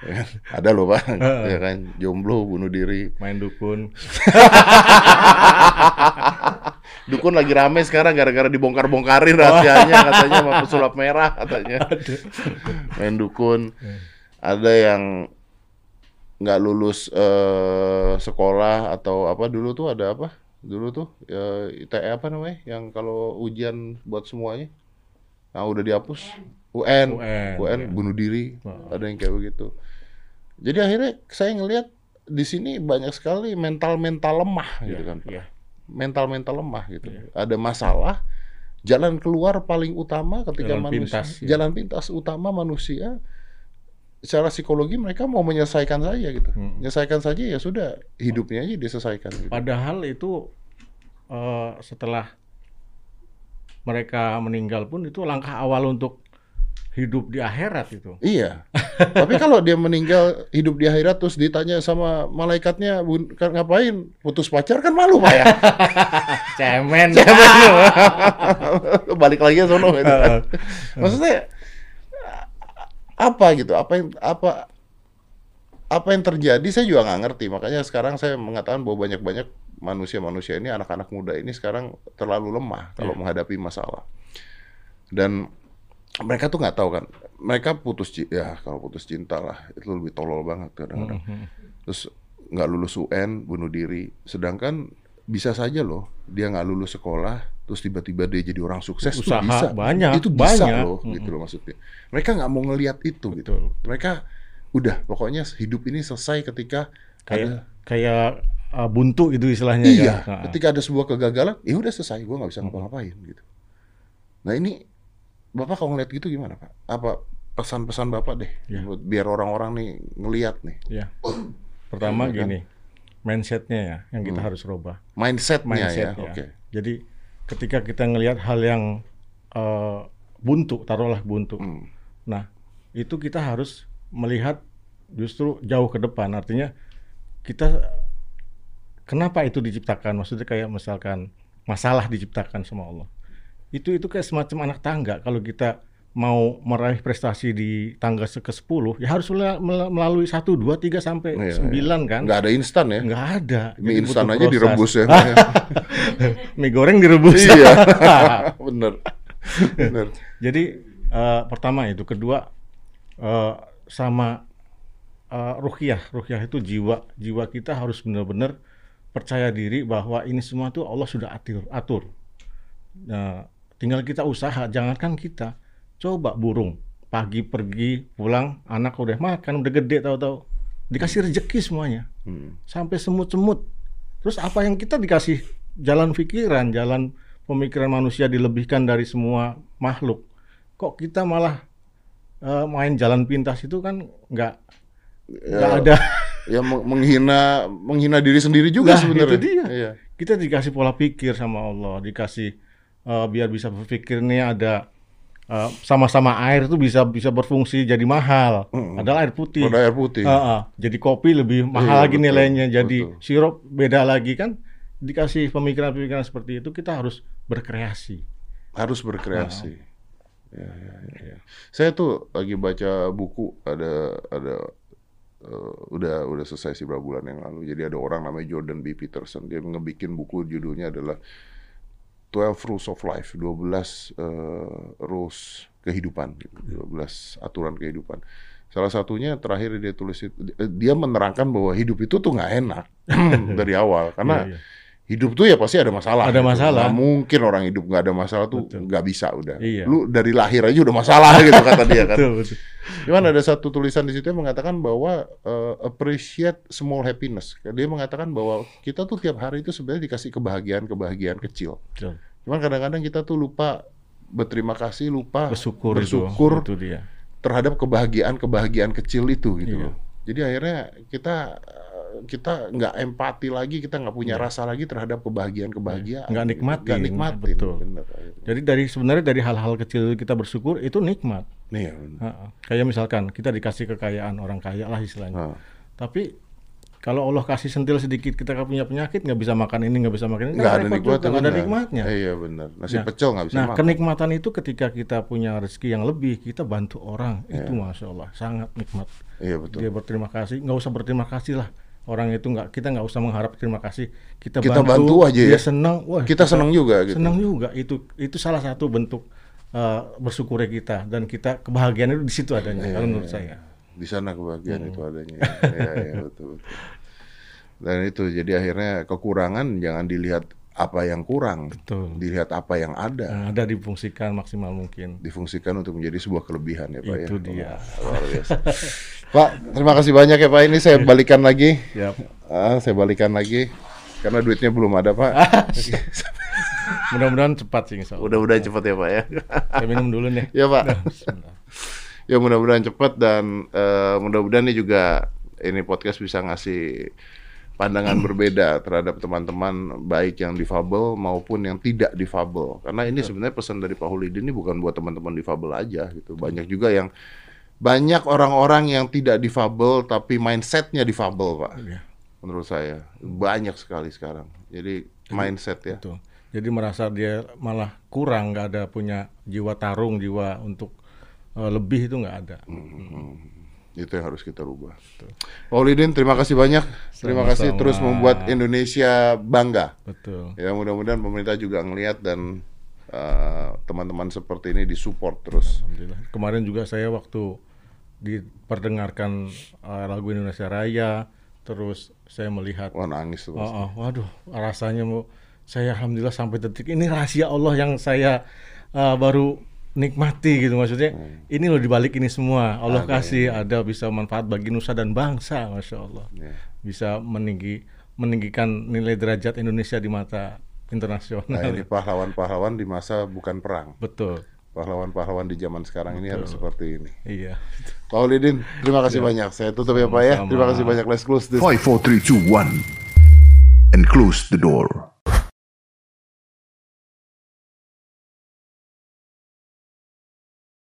Speaker 2: Ya? Ada loh, Pak. ya kan, jomblo, bunuh diri.
Speaker 3: Main dukun.
Speaker 2: Dukun lagi rame sekarang gara-gara dibongkar-bongkarin rahasianya katanya sama pesulap merah katanya. Main dukun. Ada yang nggak lulus eh, sekolah atau apa dulu tuh ada apa? Dulu tuh eh, ITE apa namanya? Yang kalau ujian buat semuanya. Nah, udah dihapus. UN.
Speaker 3: UN,
Speaker 2: UN
Speaker 3: ya.
Speaker 2: bunuh diri.
Speaker 3: Wah.
Speaker 2: Ada yang kayak begitu. Jadi akhirnya saya ngelihat di sini banyak sekali mental-mental lemah gitu
Speaker 3: Ya,
Speaker 2: kan. Pak
Speaker 3: ya.
Speaker 2: mental-mental lemah gitu.
Speaker 3: Iya.
Speaker 2: Ada masalah, jalan keluar paling utama ketika
Speaker 3: Jalan
Speaker 2: manusia
Speaker 3: pintas, ya.
Speaker 2: jalan pintas utama manusia secara psikologi mereka mau menyelesaikan saja gitu.
Speaker 3: Hmm.
Speaker 2: Menyelesaikan saja ya sudah, hidupnya aja diselesaikan gitu.
Speaker 3: Padahal itu eh, setelah mereka meninggal pun itu langkah awal untuk hidup di akhirat itu.
Speaker 2: Iya. Tapi kalau dia meninggal hidup di akhirat terus ditanya sama malaikatnya "Bun, kan ngapain? Putus pacar kan malu Pak ya.
Speaker 3: Cemen.
Speaker 2: Balik lagi ke sono gitu. Maksudnya apa gitu? Apa yang apa apa yang terjadi saya juga nggak ngerti. Makanya sekarang saya mengatakan bahwa banyak-banyak manusia-manusia ini anak-anak muda ini sekarang terlalu lemah kalau
Speaker 3: Iya.
Speaker 2: menghadapi masalah. Dan mereka tuh nggak tahu kan. Mereka putus ya kalau putus cinta lah itu lebih tolol banget kadang-kadang.
Speaker 3: Mhm.
Speaker 2: Terus nggak lulus UN bunuh diri. Sedangkan bisa saja loh dia nggak lulus sekolah terus tiba-tiba dia jadi orang sukses
Speaker 3: Usaha
Speaker 2: bisa
Speaker 3: banyak,
Speaker 2: itu bisa
Speaker 3: banyak.
Speaker 2: loh
Speaker 3: Mm-mm.
Speaker 2: gitu loh maksudnya mereka nggak mau ngelihat itu gitu
Speaker 3: Betul.
Speaker 2: mereka udah pokoknya hidup ini selesai ketika
Speaker 3: Kayak
Speaker 2: ada
Speaker 3: kayak uh, buntu itu istilahnya
Speaker 2: iya
Speaker 3: ya.
Speaker 2: Ketika ada sebuah kegagalan ya udah selesai gue nggak bisa ngapa-ngapain gitu nah ini bapak kalau ngeliat gitu gimana pak apa pesan-pesan bapak deh
Speaker 3: Ya.
Speaker 2: buat biar orang-orang nih ngelihat nih
Speaker 3: ya. Pertama
Speaker 2: kan?
Speaker 3: gini, mindsetnya ya yang kita
Speaker 2: Hmm.
Speaker 3: harus rubah.
Speaker 2: mindsetnya ya
Speaker 3: mindset
Speaker 2: oke
Speaker 3: Jadi ketika kita ngelihat hal yang eh, buntu, taruhlah buntu.
Speaker 2: Hmm.
Speaker 3: Nah, itu kita harus melihat justru jauh ke depan. Artinya kita kenapa itu diciptakan? Maksudnya kayak misalkan masalah diciptakan sama Allah. Itu itu kayak semacam anak tangga. Kalau kita mau meraih prestasi di tangga se- ke-10 ya harus mela- mela- melalui 1 2 3 sampai
Speaker 2: Iya,
Speaker 3: 9 kan.
Speaker 2: Nggak ada instan ya.
Speaker 3: Nggak ada.
Speaker 2: Mie
Speaker 3: Jadi
Speaker 2: instan aja
Speaker 3: proses.
Speaker 2: direbus ya.
Speaker 3: Mie goreng direbus.
Speaker 2: iya. Bener. Bener.
Speaker 3: Jadi eh, pertama itu, kedua eh, sama eh, ruhiyah, ruhiyah itu jiwa, jiwa kita harus benar-benar percaya diri bahwa ini semua tuh Allah sudah atur, atur. Nah, tinggal kita usaha, jangankan kita, coba burung pagi pergi pulang, anak udah makan, udah gede tahu-tahu dikasih rezeki semuanya,
Speaker 2: Hmm.
Speaker 3: sampai semut-semut. Terus apa yang kita dikasih jalan pikiran, jalan pemikiran manusia dilebihkan dari semua makhluk. Kok kita malah eh, main jalan pintas itu kan nggak nggak
Speaker 2: Ya,
Speaker 3: ada.
Speaker 2: ya meng- menghina menghina diri sendiri juga
Speaker 3: Nah,
Speaker 2: sebenarnya.
Speaker 3: itu dia.
Speaker 2: Iya.
Speaker 3: Kita dikasih pola pikir sama Allah, dikasih eh, biar bisa berpikir nih ada eh, sama-sama air itu bisa bisa berfungsi jadi mahal. Adalah air putih.
Speaker 2: Pada air putih.
Speaker 3: Heeh, jadi kopi lebih mahal
Speaker 2: Iya,
Speaker 3: lagi
Speaker 2: betul,
Speaker 3: nilainya. Jadi
Speaker 2: betul.
Speaker 3: sirup beda lagi kan. Dikasih pemikiran-pemikiran seperti itu kita harus berkreasi.
Speaker 2: harus berkreasi. Ya, ya, ya, ya. Saya tuh lagi baca buku ada ada eh, udah udah selesai sih beberapa bulan yang lalu. Jadi ada orang namanya Jordan B Peterson dia ngebikin buku judulnya adalah 12 Rules of Life, 12 eh, rules kehidupan, gitu. 12 aturan kehidupan. Salah satunya terakhir dia tulis itu, dia menerangkan bahwa hidup itu tuh nggak enak dari awal karena
Speaker 3: Iya, iya.
Speaker 2: Hidup tuh ya pasti ada masalah.
Speaker 3: Ada
Speaker 2: gitu.
Speaker 3: masalah.
Speaker 2: Mungkin orang hidup nggak ada masalah tuh nggak bisa udah.
Speaker 3: Iya.
Speaker 2: Lu dari lahir aja udah masalah gitu kata dia kan.
Speaker 3: Betul, betul.
Speaker 2: Cuman ada satu tulisan di situ yang mengatakan bahwa eh, appreciate small happiness. Dia mengatakan bahwa kita tuh tiap hari itu sebenarnya dikasih kebahagiaan-kebahagiaan kecil.
Speaker 3: Betul.
Speaker 2: Cuman kadang-kadang kita tuh lupa berterima kasih, lupa
Speaker 3: Bersyukur,
Speaker 2: bersyukur
Speaker 3: itu, itu dia.
Speaker 2: terhadap kebahagiaan-kebahagiaan kecil itu gitu
Speaker 3: Iya.
Speaker 2: loh. Jadi akhirnya kita kita nggak empati lagi, kita nggak punya rasa lagi terhadap kebahagiaan-kebahagiaan.
Speaker 3: Iya. Nggak nikmatin,
Speaker 2: Nggak nikmatin.
Speaker 3: betul.
Speaker 2: Bener, akhirnya.
Speaker 3: Jadi dari sebenarnya dari hal-hal kecil kita bersyukur itu nikmat.
Speaker 2: Ya.
Speaker 3: Heeh. Kayak misalkan kita dikasih kekayaan orang kaya lah istilahnya.
Speaker 2: Nah,
Speaker 3: Tapi kalau Allah kasih sentil sedikit kita punya penyakit nggak bisa makan ini nggak bisa makan ini
Speaker 2: nggak ada nikmatnya.
Speaker 3: nggak ada nikmatnya.
Speaker 2: Iya benar. Nasi
Speaker 3: Nah,
Speaker 2: pecel nggak bisa
Speaker 3: Nah,
Speaker 2: makan.
Speaker 3: kenikmatan itu ketika kita punya rezeki yang lebih, kita bantu orang, itu
Speaker 2: Iya.
Speaker 3: masya Allah sangat nikmat.
Speaker 2: Iya betul.
Speaker 3: Dia berterima kasih, nggak usah berterima kasih lah. Orang itu nggak, kita nggak usah mengharap terima kasih. Kita,
Speaker 2: Kita bantu aja
Speaker 3: dia
Speaker 2: ya.
Speaker 3: senang, wah
Speaker 2: Kita senang juga gitu.
Speaker 3: senang juga. Itu itu salah satu bentuk uh, bersyukurnya kita dan kita kebahagiaan itu di situ adanya,
Speaker 2: Iya,
Speaker 3: kalau menurut
Speaker 2: iya.
Speaker 3: saya.
Speaker 2: Di sana kebahagiaan
Speaker 3: Hmm.
Speaker 2: itu adanya. Iya, iya betul, betul. Dan itu jadi akhirnya kekurangan jangan dilihat apa yang kurang,
Speaker 3: Betul.
Speaker 2: dilihat apa yang ada.
Speaker 3: Yang ada difungsikan maksimal mungkin.
Speaker 2: difungsikan untuk menjadi sebuah kelebihan ya Pak
Speaker 3: Itu
Speaker 2: ya.
Speaker 3: dia.
Speaker 2: Luar biasa. Pak, terima kasih banyak ya Pak. Ini saya balikan lagi.
Speaker 3: Ya,
Speaker 2: Ah, saya balikan lagi karena duitnya belum ada Pak.
Speaker 3: mudah-mudahan cepat sih.
Speaker 2: Udah-udah cepet ya Pak ya.
Speaker 3: Saya minum dulu nih.
Speaker 2: ya Pak.
Speaker 3: Bismillah.
Speaker 2: Ya mudah-mudahan cepat dan eh, mudah-mudahan ini juga ini podcast bisa ngasih pandangan berbeda terhadap teman-teman baik yang difabel maupun yang tidak difabel. Karena ini sebenarnya pesan dari Pak Hulidin ini bukan buat teman-teman difabel aja gitu. Banyak juga yang banyak orang-orang yang tidak difabel tapi mindsetnya difabel Pak.
Speaker 3: Iya.
Speaker 2: Menurut saya banyak sekali sekarang. Jadi mindset ya.
Speaker 3: Betul. Jadi merasa dia malah kurang, nggak ada punya jiwa tarung, jiwa untuk eh, lebih itu nggak ada.
Speaker 2: Itu yang harus kita rubah. Pak Hulidin terima kasih banyak. Terima kasih
Speaker 3: Sama-sama.
Speaker 2: terus membuat Indonesia bangga.
Speaker 3: Betul.
Speaker 2: Ya mudah-mudahan pemerintah juga ngelihat dan eh, teman-teman seperti ini disupport terus.
Speaker 3: Alhamdulillah. Kemarin juga saya waktu diperdengarkan eh, lagu Indonesia Raya, terus saya melihat,
Speaker 2: Wah nangis tuh.
Speaker 3: oh,
Speaker 2: pasti.
Speaker 3: oh, waduh, rasanya mau saya alhamdulillah sampai detik ini rahasia Allah yang saya eh, baru nikmati gitu maksudnya. Ini loh dibalik ini semua Allah
Speaker 2: Hmm. Ada,
Speaker 3: kasih ada bisa manfaat bagi nusa dan bangsa, masya Allah.
Speaker 2: Ya.
Speaker 3: Bisa meninggi meninggikan nilai derajat Indonesia di mata internasional.
Speaker 2: Nah ini pahlawan-pahlawan di masa bukan perang.
Speaker 3: Betul.
Speaker 2: Pahlawan-pahlawan di zaman sekarang ini harus seperti ini.
Speaker 3: Iya.
Speaker 2: Pak Hulidin, terima kasih banyak. Saya tutup ya Pak ya. Terima kasih banyak. Let's close this.
Speaker 1: 5, 4, 3, 2, 1. And close the door.